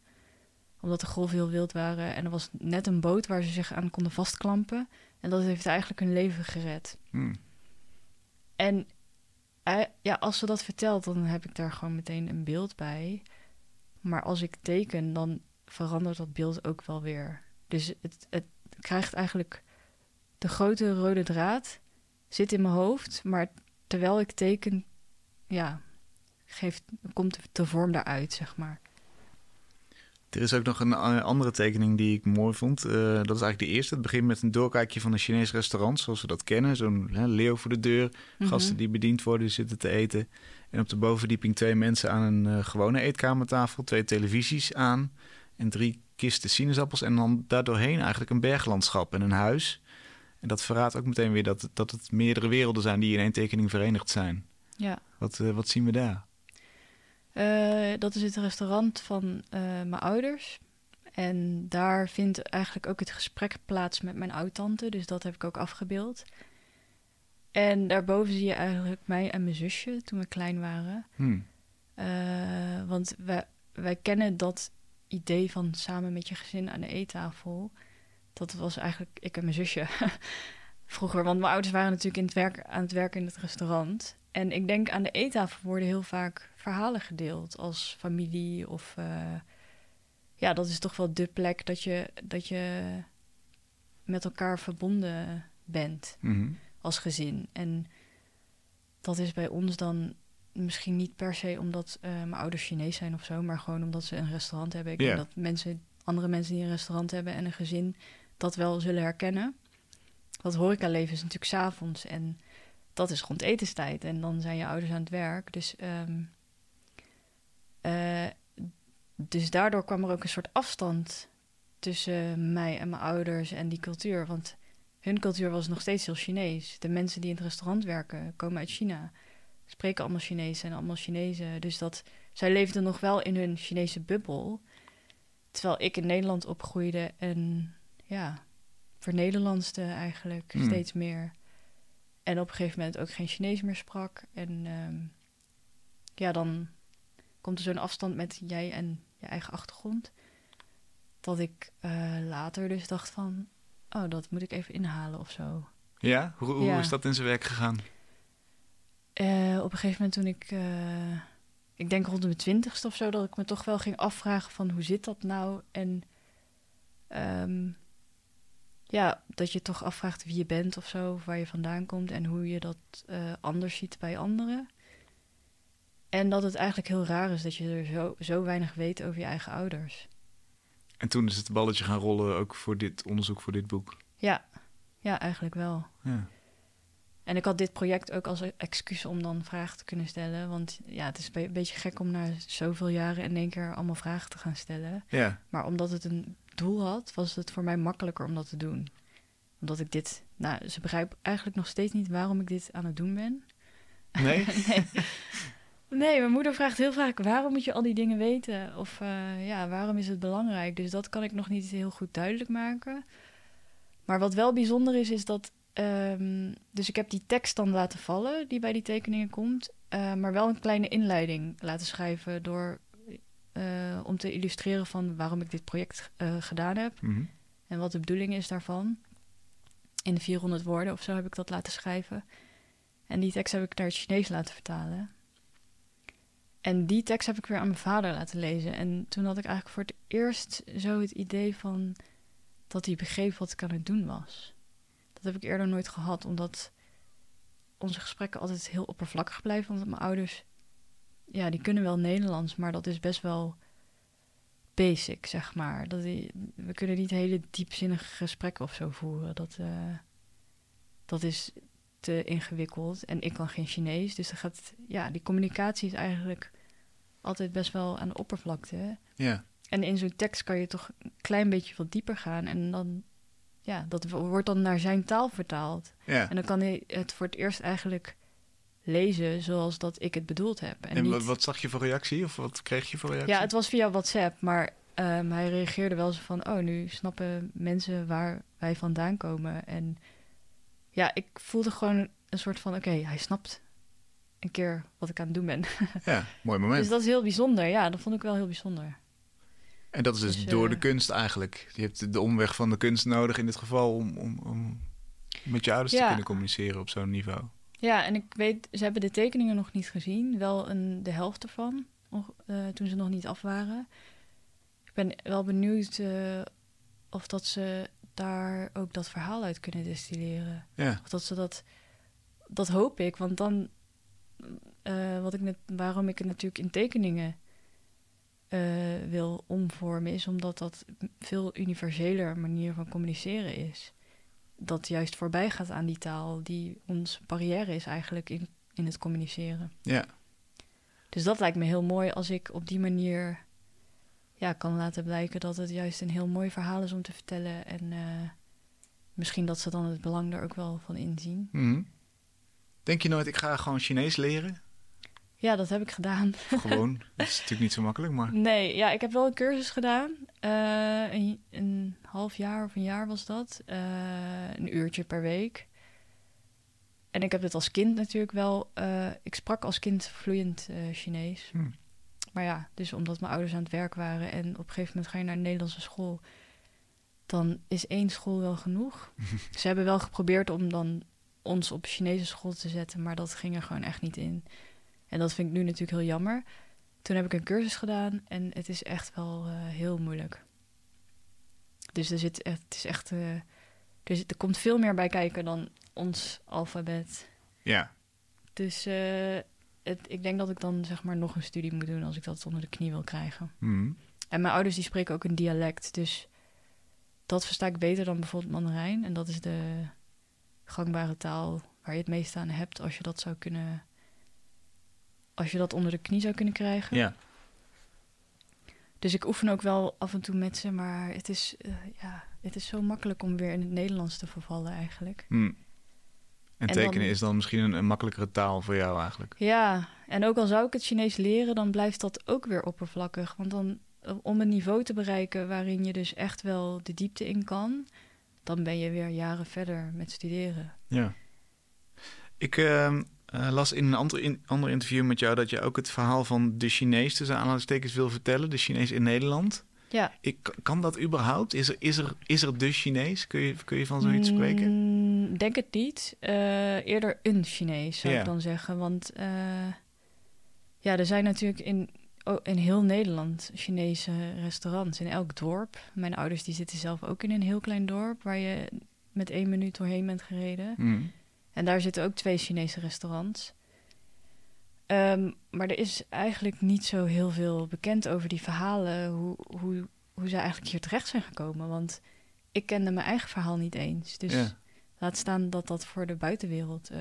S2: Omdat de golven heel wild waren. En er was net een boot waar ze zich aan konden vastklampen. En dat heeft eigenlijk hun leven gered.
S1: Hm.
S2: En eh, ja, als ze dat vertelt, dan heb ik daar gewoon meteen een beeld bij. Maar als ik teken, dan verandert dat beeld ook wel weer. Dus het, het krijgt eigenlijk de grote rode draad zit in mijn hoofd, maar terwijl ik teken, ja, geeft, komt de vorm daaruit, zeg maar.
S1: Er is ook nog een eh, andere tekening die ik mooi vond. Eh, dat is eigenlijk de eerste. Het begint met een doorkijkje van een Chinees restaurant, zoals we dat kennen. Zo'n leeuw voor de deur, gasten
S2: Mhm.
S1: die bediend worden, zitten te eten. En op de bovenverdieping twee mensen aan een eh, gewone eetkamertafel, twee televisies aan en drie kisten sinaasappels. En dan daardoorheen eigenlijk een berglandschap en een huis. En dat verraadt ook meteen weer dat, het- dat het meerdere werelden zijn die in één tekening verenigd zijn.
S2: Ja.
S1: Wat, eh, wat zien we daar?
S2: Eh, dat is het restaurant van eh, mijn ouders. En daar vindt eigenlijk ook het gesprek plaats met mijn oud-tante. Dus dat heb ik ook afgebeeld. En daarboven zie je eigenlijk mij en mijn zusje toen we klein waren.
S1: Hm.
S2: Eh, want wij, wij kennen dat idee van samen met je gezin aan de eettafel. Dat was eigenlijk ik en mijn zusje vroeger. Want mijn ouders waren natuurlijk in het werk, aan het werken in het restaurant. En ik denk aan de eettafel worden heel vaak verhalen gedeeld als familie. Of eh, ja, dat is toch wel de plek dat je, dat je met elkaar verbonden bent
S1: Mhm.
S2: als gezin. En dat is bij ons dan misschien niet per se omdat eh, mijn ouders Chinees zijn of zo, maar gewoon omdat ze een restaurant hebben. Ik denk dat mensen, andere mensen die een restaurant hebben en een gezin dat wel zullen herkennen. Dat horecaleven is natuurlijk s'avonds en dat is rond etenstijd. En dan zijn je ouders aan het werk. Dus, ehm, eh, dus daardoor kwam er ook een soort afstand tussen mij en mijn ouders en die cultuur. Want hun cultuur was nog steeds heel Chinees. De mensen die in het restaurant werken komen uit China. Spreken allemaal Chinees, zijn allemaal Chinezen. Dus dat, zij leefden nog wel in hun Chinese bubbel. Terwijl ik in Nederland opgroeide en ja, vernederlandste eigenlijk
S1: Hmm.
S2: steeds meer. En op een gegeven moment ook geen Chinees meer sprak. En ehm, ja, dan komt er zo'n afstand met jij en je eigen achtergrond. Dat ik eh, later dus dacht van... oh, dat moet ik even inhalen of zo.
S1: Ja? Hoe, hoe
S2: Ja.
S1: is dat in zijn werk gegaan?
S2: Eh, op een gegeven moment toen ik, eh, ik denk rond mijn twintigste of zo, dat ik me toch wel ging afvragen van hoe zit dat nou? En ehm, ja, dat je toch afvraagt wie je bent of zo, of waar je vandaan komt en hoe je dat eh, anders ziet bij anderen. En dat het eigenlijk heel raar is dat je er zo, zo weinig weet over je eigen ouders.
S1: En toen is het balletje gaan rollen ook voor dit onderzoek, voor dit boek.
S2: Ja, ja, eigenlijk wel.
S1: Ja.
S2: En ik had dit project ook als excuus om dan vragen te kunnen stellen. Want ja, het is een be- beetje gek om na zoveel jaren in één keer allemaal vragen te gaan stellen.
S1: Ja.
S2: Maar omdat het een doel had, was het voor mij makkelijker om dat te doen. Omdat ik dit... Nou, ze begrijpen eigenlijk nog steeds niet waarom ik dit aan het doen ben.
S1: Nee?
S2: nee. nee, mijn moeder vraagt heel vaak... waarom moet je al die dingen weten? Of eh, ja, waarom is het belangrijk? Dus dat kan ik nog niet heel goed duidelijk maken. Maar wat wel bijzonder is, is dat... ehm, dus ik heb die tekst dan laten vallen... die bij die tekeningen komt... eh, maar wel een kleine inleiding laten schrijven... door eh, om te illustreren van waarom ik dit project eh, gedaan heb...
S1: Mhm.
S2: en wat de bedoeling is daarvan. In de 400 woorden of zo heb ik dat laten schrijven. En die tekst heb ik naar het Chinees laten vertalen. En die tekst heb ik weer aan mijn vader laten lezen. En toen had ik eigenlijk voor het eerst zo het idee van dat hij begreep wat ik aan het doen was. Dat heb ik eerder nooit gehad, omdat onze gesprekken altijd heel oppervlakkig blijven. Omdat mijn ouders, ja, die kunnen wel Nederlands, maar dat is best wel basic, zeg maar. Dat die, we kunnen niet hele diepzinnige gesprekken of zo voeren. Dat, eh, dat is te ingewikkeld. En ik kan geen Chinees. Dus dan gaat, ja, die communicatie is eigenlijk altijd best wel aan de oppervlakte.
S1: Ja.
S2: En in zo'n tekst kan je toch een klein beetje wat dieper gaan. En dan, ja, dat wordt dan naar zijn taal vertaald.
S1: Ja.
S2: En dan kan hij het voor het eerst eigenlijk lezen zoals dat ik het bedoeld heb. En,
S1: En
S2: niet...
S1: wat, wat zag je voor reactie? Of wat kreeg je voor reactie?
S2: Ja, het was via WhatsApp, maar ehm, hij reageerde wel zo van... oh, nu snappen mensen waar wij vandaan komen. En ja, ik voelde gewoon een soort van... oké, hij snapt een keer wat ik aan het doen ben.
S1: Ja, mooi moment.
S2: dus dat is heel bijzonder. Ja, dat vond ik wel heel bijzonder.
S1: En dat is dus
S2: Dus,
S1: door
S2: eh,
S1: de kunst eigenlijk. Je hebt de omweg van de kunst nodig in dit geval om, om, om met je ouders te kunnen communiceren op zo'n niveau.
S2: Ja, en ik weet, ze hebben de tekeningen nog niet gezien. Wel een, de helft ervan, eh, toen ze nog niet af waren. Ik ben wel benieuwd eh, of dat ze daar ook dat verhaal uit kunnen destilleren.
S1: Ja,
S2: Of dat ze dat... Dat hoop ik, want dan... wat ik net, waarom ik het natuurlijk in tekeningen eh, wil omvormen... is omdat dat een veel universeler manier van communiceren is. Dat juist voorbij gaat aan die taal... die ons barrière is eigenlijk in, in het communiceren.
S1: ja.
S2: Dus dat lijkt me heel mooi als ik op die manier... Ja, kan laten blijken dat het juist een heel mooi verhaal is om te vertellen. En eh, misschien dat ze dan het belang er ook wel van inzien.
S1: Mhm. Denk je nooit, ik ga gewoon Chinees leren?
S2: Ja, dat heb ik gedaan.
S1: Gewoon. dat is natuurlijk niet zo makkelijk, maar...
S2: Nee, ja, ik heb wel een cursus gedaan. Eh, een, een half jaar of een jaar was dat. Eh, een uurtje per week. En ik heb het als kind natuurlijk wel... eh, ik sprak als kind vloeiend Chinees.
S1: Hm.
S2: Maar ja, dus omdat mijn ouders aan het werk waren... en op een gegeven moment ga je naar een Nederlandse school... dan is één school wel genoeg. Ze hebben wel geprobeerd om dan ons op Chinese school te zetten... maar dat ging er gewoon echt niet in. En dat vind ik nu natuurlijk heel jammer. Toen heb ik een cursus gedaan en het is echt wel eh, heel moeilijk. Dus er, zit echt, het is echt, eh, er, zit- er komt veel meer bij kijken dan ons alfabet.
S1: Ja,
S2: Dus eh, het, ik denk dat ik dan zeg maar nog een studie moet doen als ik dat onder de knie wil krijgen.
S1: Mhm.
S2: En mijn ouders die spreken ook een dialect, dus dat versta ik beter dan bijvoorbeeld Mandarijn. En dat is de gangbare taal waar je het meest aan hebt als je dat zou kunnen, als je dat onder de knie zou kunnen krijgen.
S1: ja.
S2: Dus ik oefen ook wel af en toe met ze, maar het is, eh, ja, het is zo makkelijk om weer in het Nederlands te vervallen eigenlijk.
S1: Hm. En
S2: En
S1: tekenen
S2: dan-
S1: is dan misschien een, een makkelijkere taal voor jou eigenlijk.
S2: Ja, en ook al zou ik het Chinees leren, dan blijft dat ook weer oppervlakkig. Want dan, eh, om een niveau te bereiken waarin je dus echt wel de diepte in kan, dan ben je weer jaren verder met studeren.
S1: Ja. Ik ehm, eh, las in een ander, in, ander interview met jou dat je ook het verhaal van de Chinees tussen aanhalingstekens wil vertellen. De Chinees in Nederland.
S2: Ja.
S1: Ik, kan dat überhaupt? Is er, is, er, is er de Chinees? Kun je, kun je van zoiets spreken?
S2: Mm, denk het niet. Eh, eerder een Chinees, zou ik dan zeggen. Want eh, ja, er zijn natuurlijk in, oh, in heel Nederland Chinese restaurants. In elk dorp. Mijn ouders die zitten zelf ook in een heel klein dorp... waar je met één minuut doorheen bent gereden.
S1: Hmm.
S2: En daar zitten ook twee Chinese restaurants. Ehm, maar er is eigenlijk niet zo heel veel bekend over die verhalen, hoe, hoe, hoe ze eigenlijk hier terecht zijn gekomen. Want ik kende mijn eigen verhaal niet eens. Dus
S1: Ja.
S2: laat staan dat dat voor de buitenwereld eh,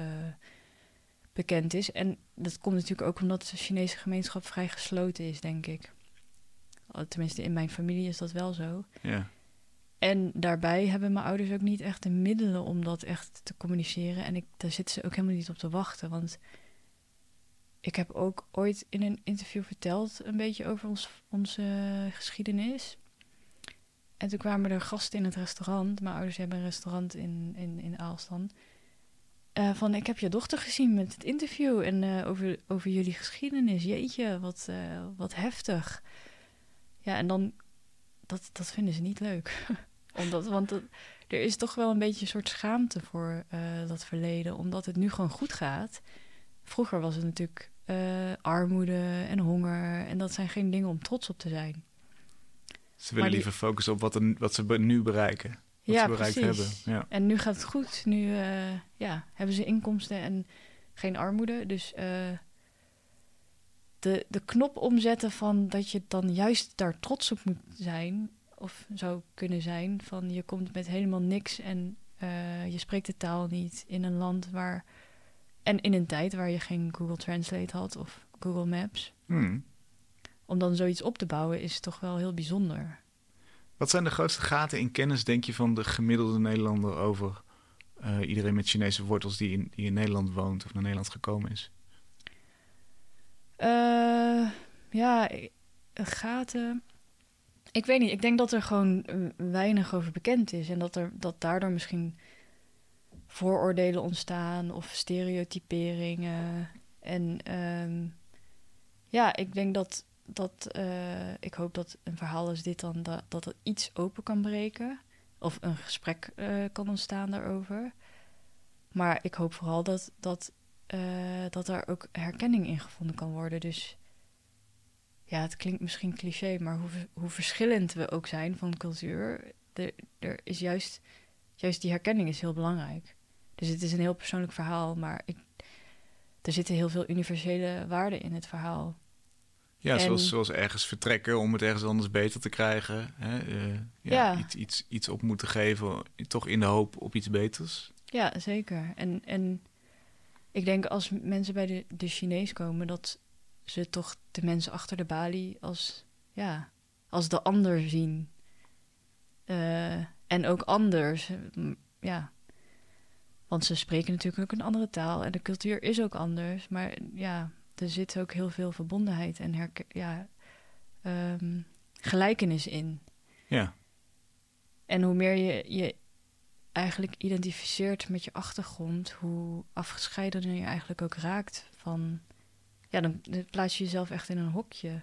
S2: bekend is. En dat komt natuurlijk ook omdat de Chinese gemeenschap vrij gesloten is, denk ik. Tenminste, in mijn familie is dat wel zo.
S1: Ja.
S2: En daarbij hebben mijn ouders ook niet echt de middelen om dat echt te communiceren. En ik, daar zitten ze ook helemaal niet op te wachten. Want ik heb ook ooit in een interview verteld een beetje over ons, onze geschiedenis. En toen kwamen er gasten in het restaurant. Mijn ouders hebben een restaurant in, in, in Aalstan. Eh, van, ik heb je dochter gezien met het interview en eh, over, over jullie geschiedenis. Jeetje, wat, eh, wat heftig. Ja, en dan, dat, dat vinden ze niet leuk. omdat, want dat- er is toch wel een beetje een soort schaamte voor eh, dat verleden, omdat het nu gewoon goed gaat. Vroeger was het natuurlijk eh, armoede en honger en dat zijn geen dingen om trots op te zijn.
S1: Ze willen
S2: die-
S1: liever focussen op wat, er, wat ze nu bereiken. Wat
S2: ja,
S1: ze bereikt
S2: precies.
S1: hebben. Ja.
S2: En nu gaat het goed. Nu eh, ja, hebben ze inkomsten en geen armoede. Dus de, de knop omzetten van dat je dan juist daar trots op moet zijn, of zou kunnen zijn, van je komt met helemaal niks en eh, je spreekt de taal niet in een land waar. En in een tijd waar je geen Google Translate had of Google Maps.
S1: Hmm.
S2: Om dan zoiets op te bouwen is toch wel heel bijzonder.
S1: Wat zijn de grootste gaten in kennis, denk je, van de gemiddelde Nederlander over eh, iedereen met Chinese wortels die in, die in Nederland woont of naar Nederland gekomen is?
S2: Eh, ja, gaten. Ik weet niet. Ik denk dat er gewoon eh, weinig over bekend is. En dat, er, dat daardoor misschien vooroordelen ontstaan of stereotyperingen. En ehm, ja, ik denk dat, dat eh, ik hoop dat een verhaal als dit dan dat, dat iets open kan breken. Of een gesprek eh, kan ontstaan daarover. Maar ik hoop vooral dat, dat dat daar ook herkenning in gevonden kan worden. Dus ja, het klinkt misschien cliché, maar hoe, hoe verschillend we ook zijn van cultuur, er, er is juist, juist die herkenning is heel belangrijk. Dus het is een heel persoonlijk verhaal, maar ik, er zitten heel veel universele waarden in het verhaal.
S1: Ja,
S2: En-
S1: zoals, zoals ergens vertrekken om het ergens anders beter te krijgen. Hè? eh, ja,
S2: Ja.
S1: Iets, iets, iets op moeten geven, toch in de hoop op iets beters.
S2: Ja, zeker. En, en ik denk als mensen bij de, de Chinees komen, dat ze toch de mensen achter de balie als, ja, als de ander zien. Eh, en ook anders. eh, m- Ja. Want ze spreken natuurlijk ook een andere taal en de cultuur is ook anders. Maar ja, er zit ook heel veel verbondenheid en ja, ehm, gelijkenis in.
S1: Ja,
S2: En hoe meer je je eigenlijk identificeert met je achtergrond, hoe afgescheidener je eigenlijk ook raakt van. Ja, dan dan plaats je jezelf echt in een hokje.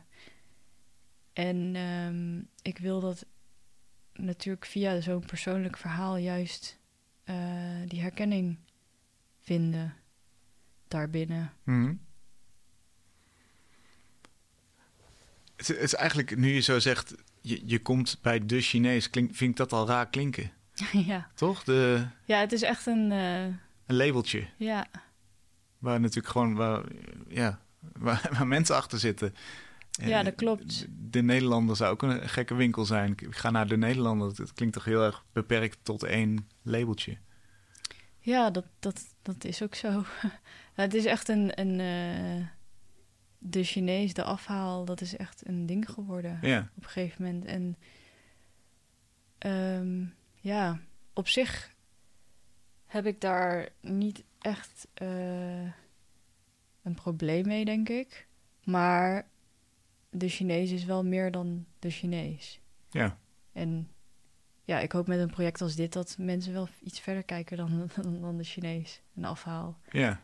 S2: En ehm, ik wil dat natuurlijk via zo'n persoonlijk verhaal juist eh, die herkenning vinden daarbinnen.
S1: Mhm. Het, het is eigenlijk, nu je zo zegt, je, je komt bij de Chinees, klink, vind ik dat al raar klinken.
S2: ja.
S1: Toch? De,
S2: ja, het is echt een. eh,
S1: een labeltje.
S2: ja,
S1: Waar natuurlijk gewoon waar, ja, waar, waar mensen achter zitten. En
S2: Ja, dat klopt.
S1: De, de Nederlander zou ook een gekke winkel zijn. Ik ga naar de Nederlander. Dat klinkt toch heel erg beperkt tot één labeltje.
S2: Ja, dat, dat, dat is ook zo. het is echt een. een eh, de Chinees, de afhaal, dat is echt een ding geworden
S1: Ja,
S2: op een gegeven moment. En ehm, ja, op zich heb ik daar niet echt eh, een probleem mee, denk ik. Maar de Chinees is wel meer dan de Chinees.
S1: ja.
S2: En ja, ik hoop met een project als dit dat mensen wel iets verder kijken dan, dan, dan de Chinees. Een afhaal.
S1: ja.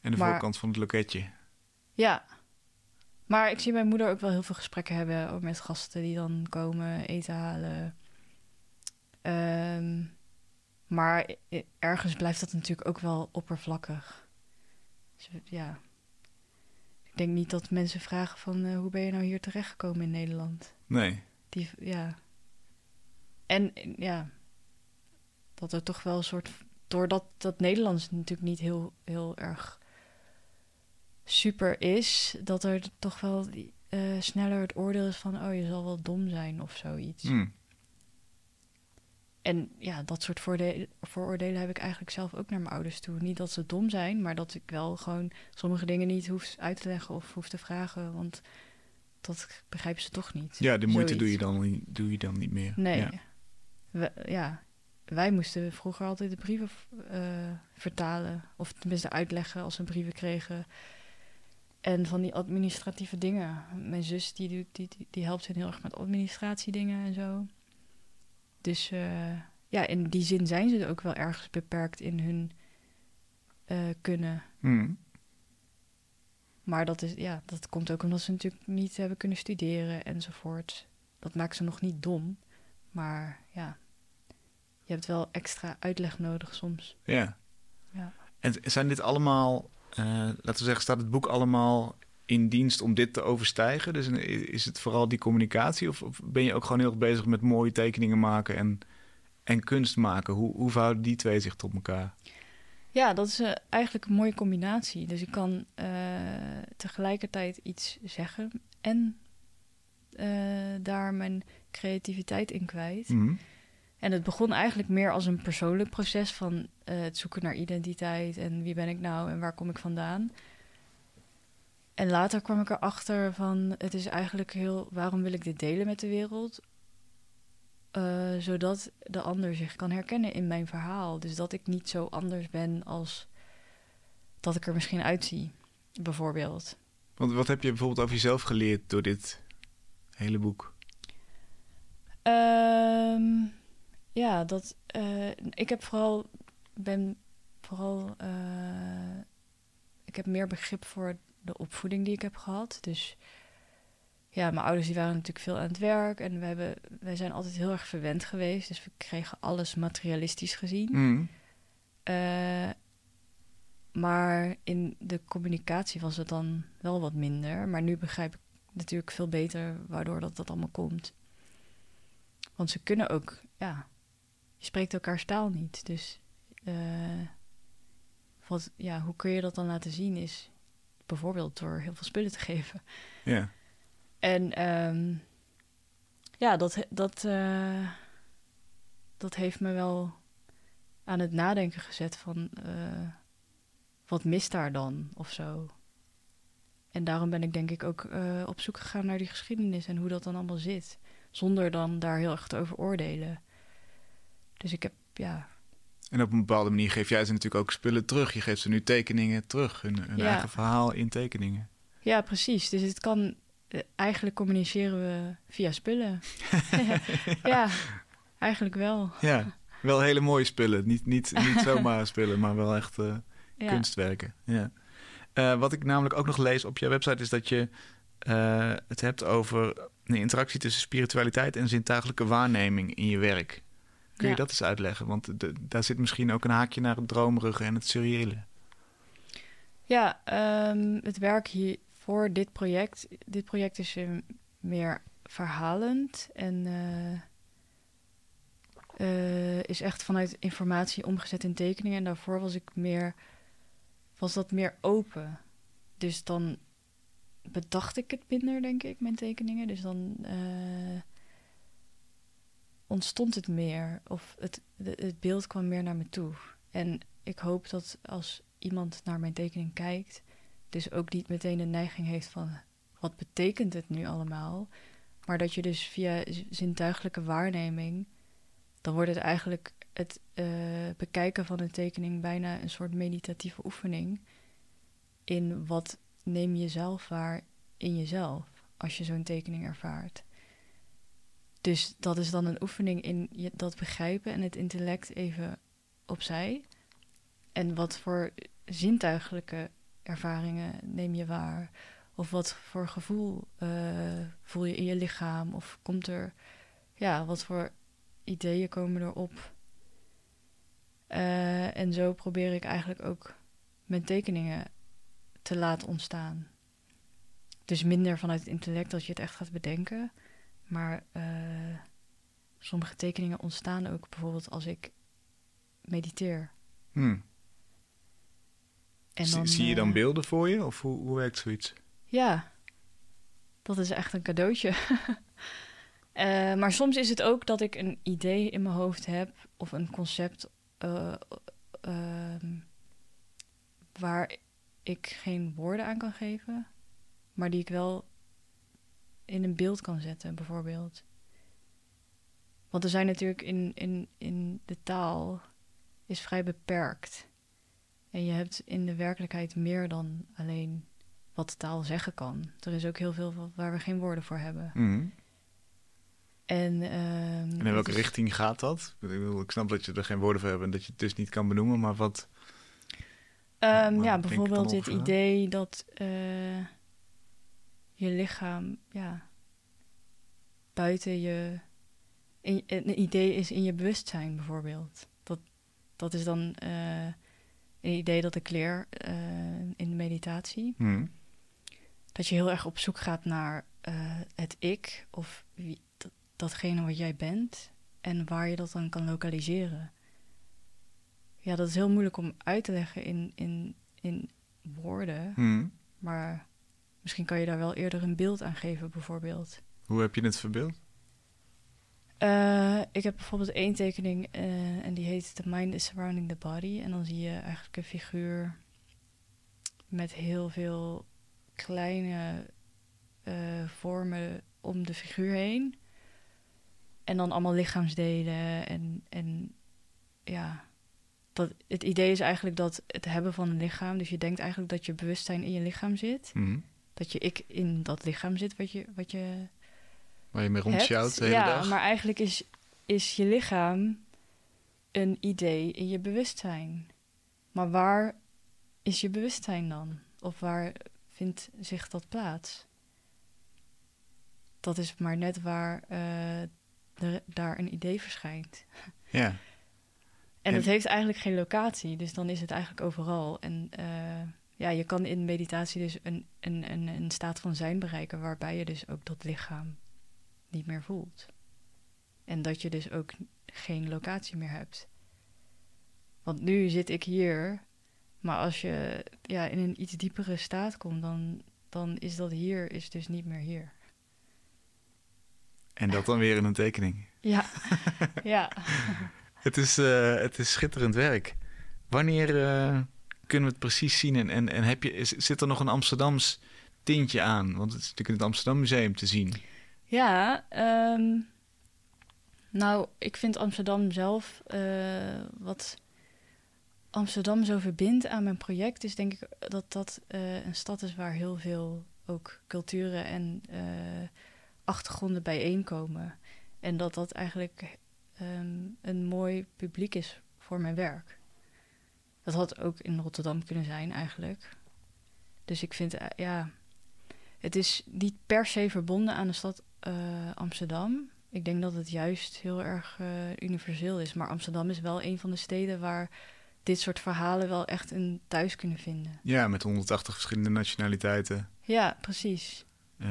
S1: En de
S2: Maar-
S1: voorkant van het loketje.
S2: Ja, Maar ik zie mijn moeder ook wel heel veel gesprekken hebben ook met gasten die dan komen eten halen. Ehm, maar i- ergens blijft dat natuurlijk ook wel oppervlakkig. Ja. Ik denk niet dat mensen vragen van eh, hoe ben je nou hier terechtgekomen in Nederland?
S1: Nee.
S2: Die, ja. En ja, dat er toch wel een soort. Doordat dat Nederlands natuurlijk niet heel, heel erg super is, dat er toch wel eh, sneller het oordeel is van: oh, je zal wel dom zijn of zoiets.
S1: Hmm.
S2: En ja, dat soort vooroordelen heb ik eigenlijk zelf ook naar mijn ouders toe. Niet dat ze dom zijn, maar dat ik wel gewoon sommige dingen niet hoef uit te leggen of hoef te vragen, want dat begrijpen ze toch niet.
S1: Ja, de moeite
S2: Zoiets.
S1: doe je, dan, niet- doe je dan niet meer.
S2: Nee.
S1: Ja.
S2: We- ja. Wij moesten vroeger altijd de brieven eh, vertalen. Of tenminste uitleggen als we brieven kregen. En van die administratieve dingen. Mijn zus die, die, die helpt hen heel erg met administratiedingen en zo. Dus eh, ja, in die zin zijn ze ook wel ergens beperkt in hun eh, kunnen.
S1: Hmm.
S2: Maar dat, is, ja, dat komt ook omdat ze natuurlijk niet hebben kunnen studeren enzovoort. Dat maakt ze nog niet dom. Maar ja, je hebt wel extra uitleg nodig soms.
S1: Ja.
S2: Ja.
S1: En zijn dit allemaal, eh, laten we zeggen, staat het boek allemaal in dienst om dit te overstijgen? Dus is het vooral die communicatie? Of, of ben je ook gewoon heel erg bezig met mooie tekeningen maken en, en kunst maken? Hoe, hoe verhouden die twee zich tot elkaar?
S2: Ja, dat is eh, eigenlijk een mooie combinatie. Dus ik kan eh, tegelijkertijd iets zeggen en eh, daar mijn creativiteit in kwijt.
S1: Mhm.
S2: En het begon eigenlijk meer als een persoonlijk proces van het zoeken naar identiteit en wie ben ik nou en waar kom ik vandaan. En later kwam ik erachter van het is eigenlijk heel, waarom wil ik dit delen met de wereld? Eh, zodat de ander zich kan herkennen in mijn verhaal. Dus dat ik niet zo anders ben als dat ik er misschien uitzie, bijvoorbeeld.
S1: Want wat heb je bijvoorbeeld over jezelf geleerd door dit hele boek?
S2: Ehm, ja, dat. eh, ik heb vooral. Ben vooral. eh, ik heb meer begrip voor de opvoeding die ik heb gehad. Dus. Ja, mijn ouders die waren natuurlijk veel aan het werk. En we hebben, wij zijn altijd heel erg verwend geweest. Dus we kregen alles materialistisch gezien.
S1: Mhm.
S2: Eh, maar in de communicatie was het dan wel wat minder. Maar nu begrijp ik natuurlijk veel beter waardoor dat, dat allemaal komt. Want ze kunnen ook, ja, je spreekt elkaars taal niet. Dus eh, wat, ja, hoe kun je dat dan laten zien is bijvoorbeeld door heel veel spullen te geven.
S1: Ja.
S2: En ehm, ja, dat, dat, eh, dat heeft me wel aan het nadenken gezet van eh, wat mist daar dan of zo. En daarom ben ik denk ik ook eh, op zoek gegaan naar die geschiedenis en hoe dat dan allemaal zit. Zonder dan daar heel erg te over oordelen. Dus ik heb, ja,
S1: En op een bepaalde manier geef jij ze natuurlijk ook spullen terug. Je geeft ze nu tekeningen terug, hun, hun
S2: Ja.
S1: eigen verhaal in tekeningen.
S2: ja precies. Dus het kan, eh, eigenlijk communiceren we via spullen. ja, eigenlijk wel.
S1: Ja, wel hele mooie spullen. Niet, niet, niet zomaar spullen, maar wel echt eh,
S2: Ja.
S1: kunstwerken. Ja. Eh, wat ik namelijk ook nog lees op jouw website is dat je het hebt over een interactie tussen spiritualiteit en zintuigelijke waarneming in je werk. Kun je
S2: Ja.
S1: dat eens uitleggen? Want de- daar zit misschien ook een haakje naar het dromerige en het surreële.
S2: Ja, ehm, het werk hier voor dit project. Dit project is eh, meer verhalend en eh, eh, is echt vanuit informatie omgezet in tekeningen. En daarvoor was ik meer, was dat meer open. Dus dan bedacht ik het minder, denk ik, mijn tekeningen. Dus dan eh, ontstond het meer. Of het, het beeld kwam meer naar me toe. En ik hoop dat als iemand naar mijn tekening kijkt, dus ook niet meteen de neiging heeft van wat betekent het nu allemaal, maar dat je dus via zintuigelijke waarneming, dan wordt het eigenlijk het eh, bekijken van een tekening bijna een soort meditatieve oefening in wat neem je zelf waar in jezelf als je zo'n tekening ervaart. Dus dat is dan een oefening in dat begrijpen en het intellect even opzij. En wat voor zintuigelijke ervaringen neem je waar? Of wat voor gevoel eh, voel je in je lichaam? Of komt er, ja, wat voor ideeën komen erop? Uh, en zo probeer ik eigenlijk ook mijn tekeningen te laten ontstaan. Dus minder vanuit het intellect dat je het echt gaat bedenken. Maar uh, sommige tekeningen ontstaan ook bijvoorbeeld als ik mediteer.
S1: Hmm. En dan, zie, je dan uh, beelden voor je? Of hoe, hoe werkt zoiets?
S2: Ja, dat is echt een cadeautje. uh, maar soms is het ook dat ik een idee in mijn hoofd heb of een concept uh, waar ik geen woorden aan kan geven, maar die ik wel in een beeld kan zetten, bijvoorbeeld. Want er zijn natuurlijk in, in, in de taal is vrij beperkt. En je hebt in de werkelijkheid meer dan alleen wat de taal zeggen kan. Er is ook heel veel waar we geen woorden voor hebben.
S1: Mm.
S2: En, um,
S1: en, in welke richting gaat dat? Ik, bedoel, ik snap dat je er geen woorden voor hebt en dat je het dus niet kan benoemen, maar wat.
S2: Um, ja, bijvoorbeeld dit idee dat uh, je lichaam ja, buiten je. In, een idee is in je bewustzijn, bijvoorbeeld. Dat, dat is dan uh, een idee dat ik leer uh, in de meditatie.
S1: Hmm.
S2: Dat je heel erg op zoek gaat naar het ik of wie, dat, datgene wat jij bent en waar je dat dan kan lokaliseren. Ja, dat is heel moeilijk om uit te leggen in, in, in woorden.
S1: Hmm.
S2: Maar misschien kan je daar wel eerder een beeld aan geven, bijvoorbeeld.
S1: Hoe heb je het verbeeld?
S2: Uh, ik heb bijvoorbeeld één tekening uh, en die heet The Mind is Surrounding the Body. En dan zie je eigenlijk een figuur met heel veel kleine uh, vormen om de figuur heen. En dan allemaal lichaamsdelen. En, en ja, dat, het idee is eigenlijk dat het hebben van een lichaam. Dus je denkt eigenlijk dat je bewustzijn in je lichaam zit.
S1: Mm.
S2: Dat je ik in dat lichaam zit wat je. Wat je
S1: Waar je mee rondsjouwt de hele
S2: ja,
S1: dag.
S2: maar eigenlijk is, is je lichaam een idee in je bewustzijn. Maar waar is je bewustzijn dan? Of waar vindt zich dat plaats? Dat is maar net waar uh, er, daar een idee verschijnt.
S1: Ja.
S2: En, en het heeft eigenlijk geen locatie, dus dan is het eigenlijk overal. En uh, ja, je kan in meditatie dus een, een, een, een staat van zijn bereiken waarbij je dus ook dat lichaam niet meer voelt. En dat je dus ook geen locatie meer hebt. Want nu zit ik hier, maar als je ja, in een iets diepere staat komt, dan, dan is dat hier is dus niet meer hier.
S1: En dat dan weer in een tekening.
S2: Ja, ja.
S1: het, is, uh, het is schitterend werk. Wanneer uh, kunnen we het precies zien? En, en, en heb je, is, zit er nog een Amsterdams tintje aan? Want het is natuurlijk in het Amsterdam Museum te zien.
S2: Ja, um, nou, ik vind Amsterdam zelf, uh, wat Amsterdam zo verbindt aan mijn project, is denk ik dat dat uh, een stad is waar heel veel ook culturen en uh, achtergronden bijeenkomen. En dat dat eigenlijk um, een mooi publiek is voor mijn werk. Dat had ook in Rotterdam kunnen zijn eigenlijk. Dus ik vind, ja, het is niet per se verbonden aan de stad uh, Amsterdam. Ik denk dat het juist heel erg uh, universeel is. Maar Amsterdam is wel een van de steden waar dit soort verhalen wel echt een thuis kunnen vinden.
S1: Ja, met 180 verschillende nationaliteiten.
S2: Ja, precies.
S1: Uh,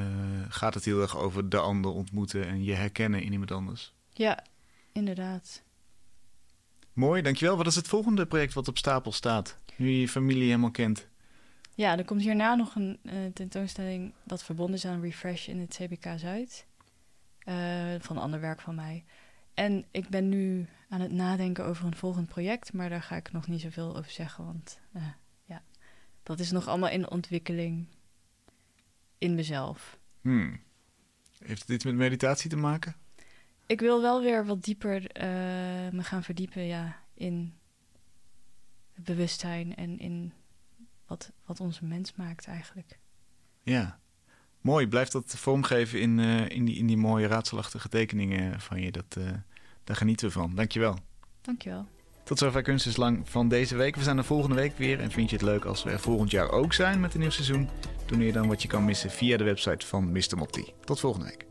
S1: gaat het heel erg over de ander ontmoeten en je herkennen in iemand anders?
S2: Ja, inderdaad.
S1: Mooi, dankjewel. Wat is het volgende project wat op stapel staat? Nu je je familie helemaal kent.
S2: Ja, er komt hierna nog een uh, tentoonstelling dat verbonden is aan Refresh in het CBK Zuid. Uh, van ander werk van mij. En ik ben nu aan het nadenken over een volgend project, maar daar ga ik nog niet zoveel over zeggen, want uh, ja, dat is nog allemaal in ontwikkeling in mezelf.
S1: Hmm. Heeft het iets met meditatie te maken?
S2: Ik wil wel weer wat dieper me gaan verdiepen ja, in het bewustzijn en in wat, wat onze mens maakt eigenlijk.
S1: Ja, mooi. Blijft dat vormgeven in, uh, in, die, in die mooie raadselachtige tekeningen van je. Dat, uh, daar genieten we van. Dankjewel.
S2: Dankjewel.
S1: Tot zover Kunst is Lang van deze week. We zijn er volgende week weer. En vind je het leuk als we er volgend jaar ook zijn met een nieuw seizoen? Doneer dan wat je kan missen via de website van Mr. Motti. Tot volgende week.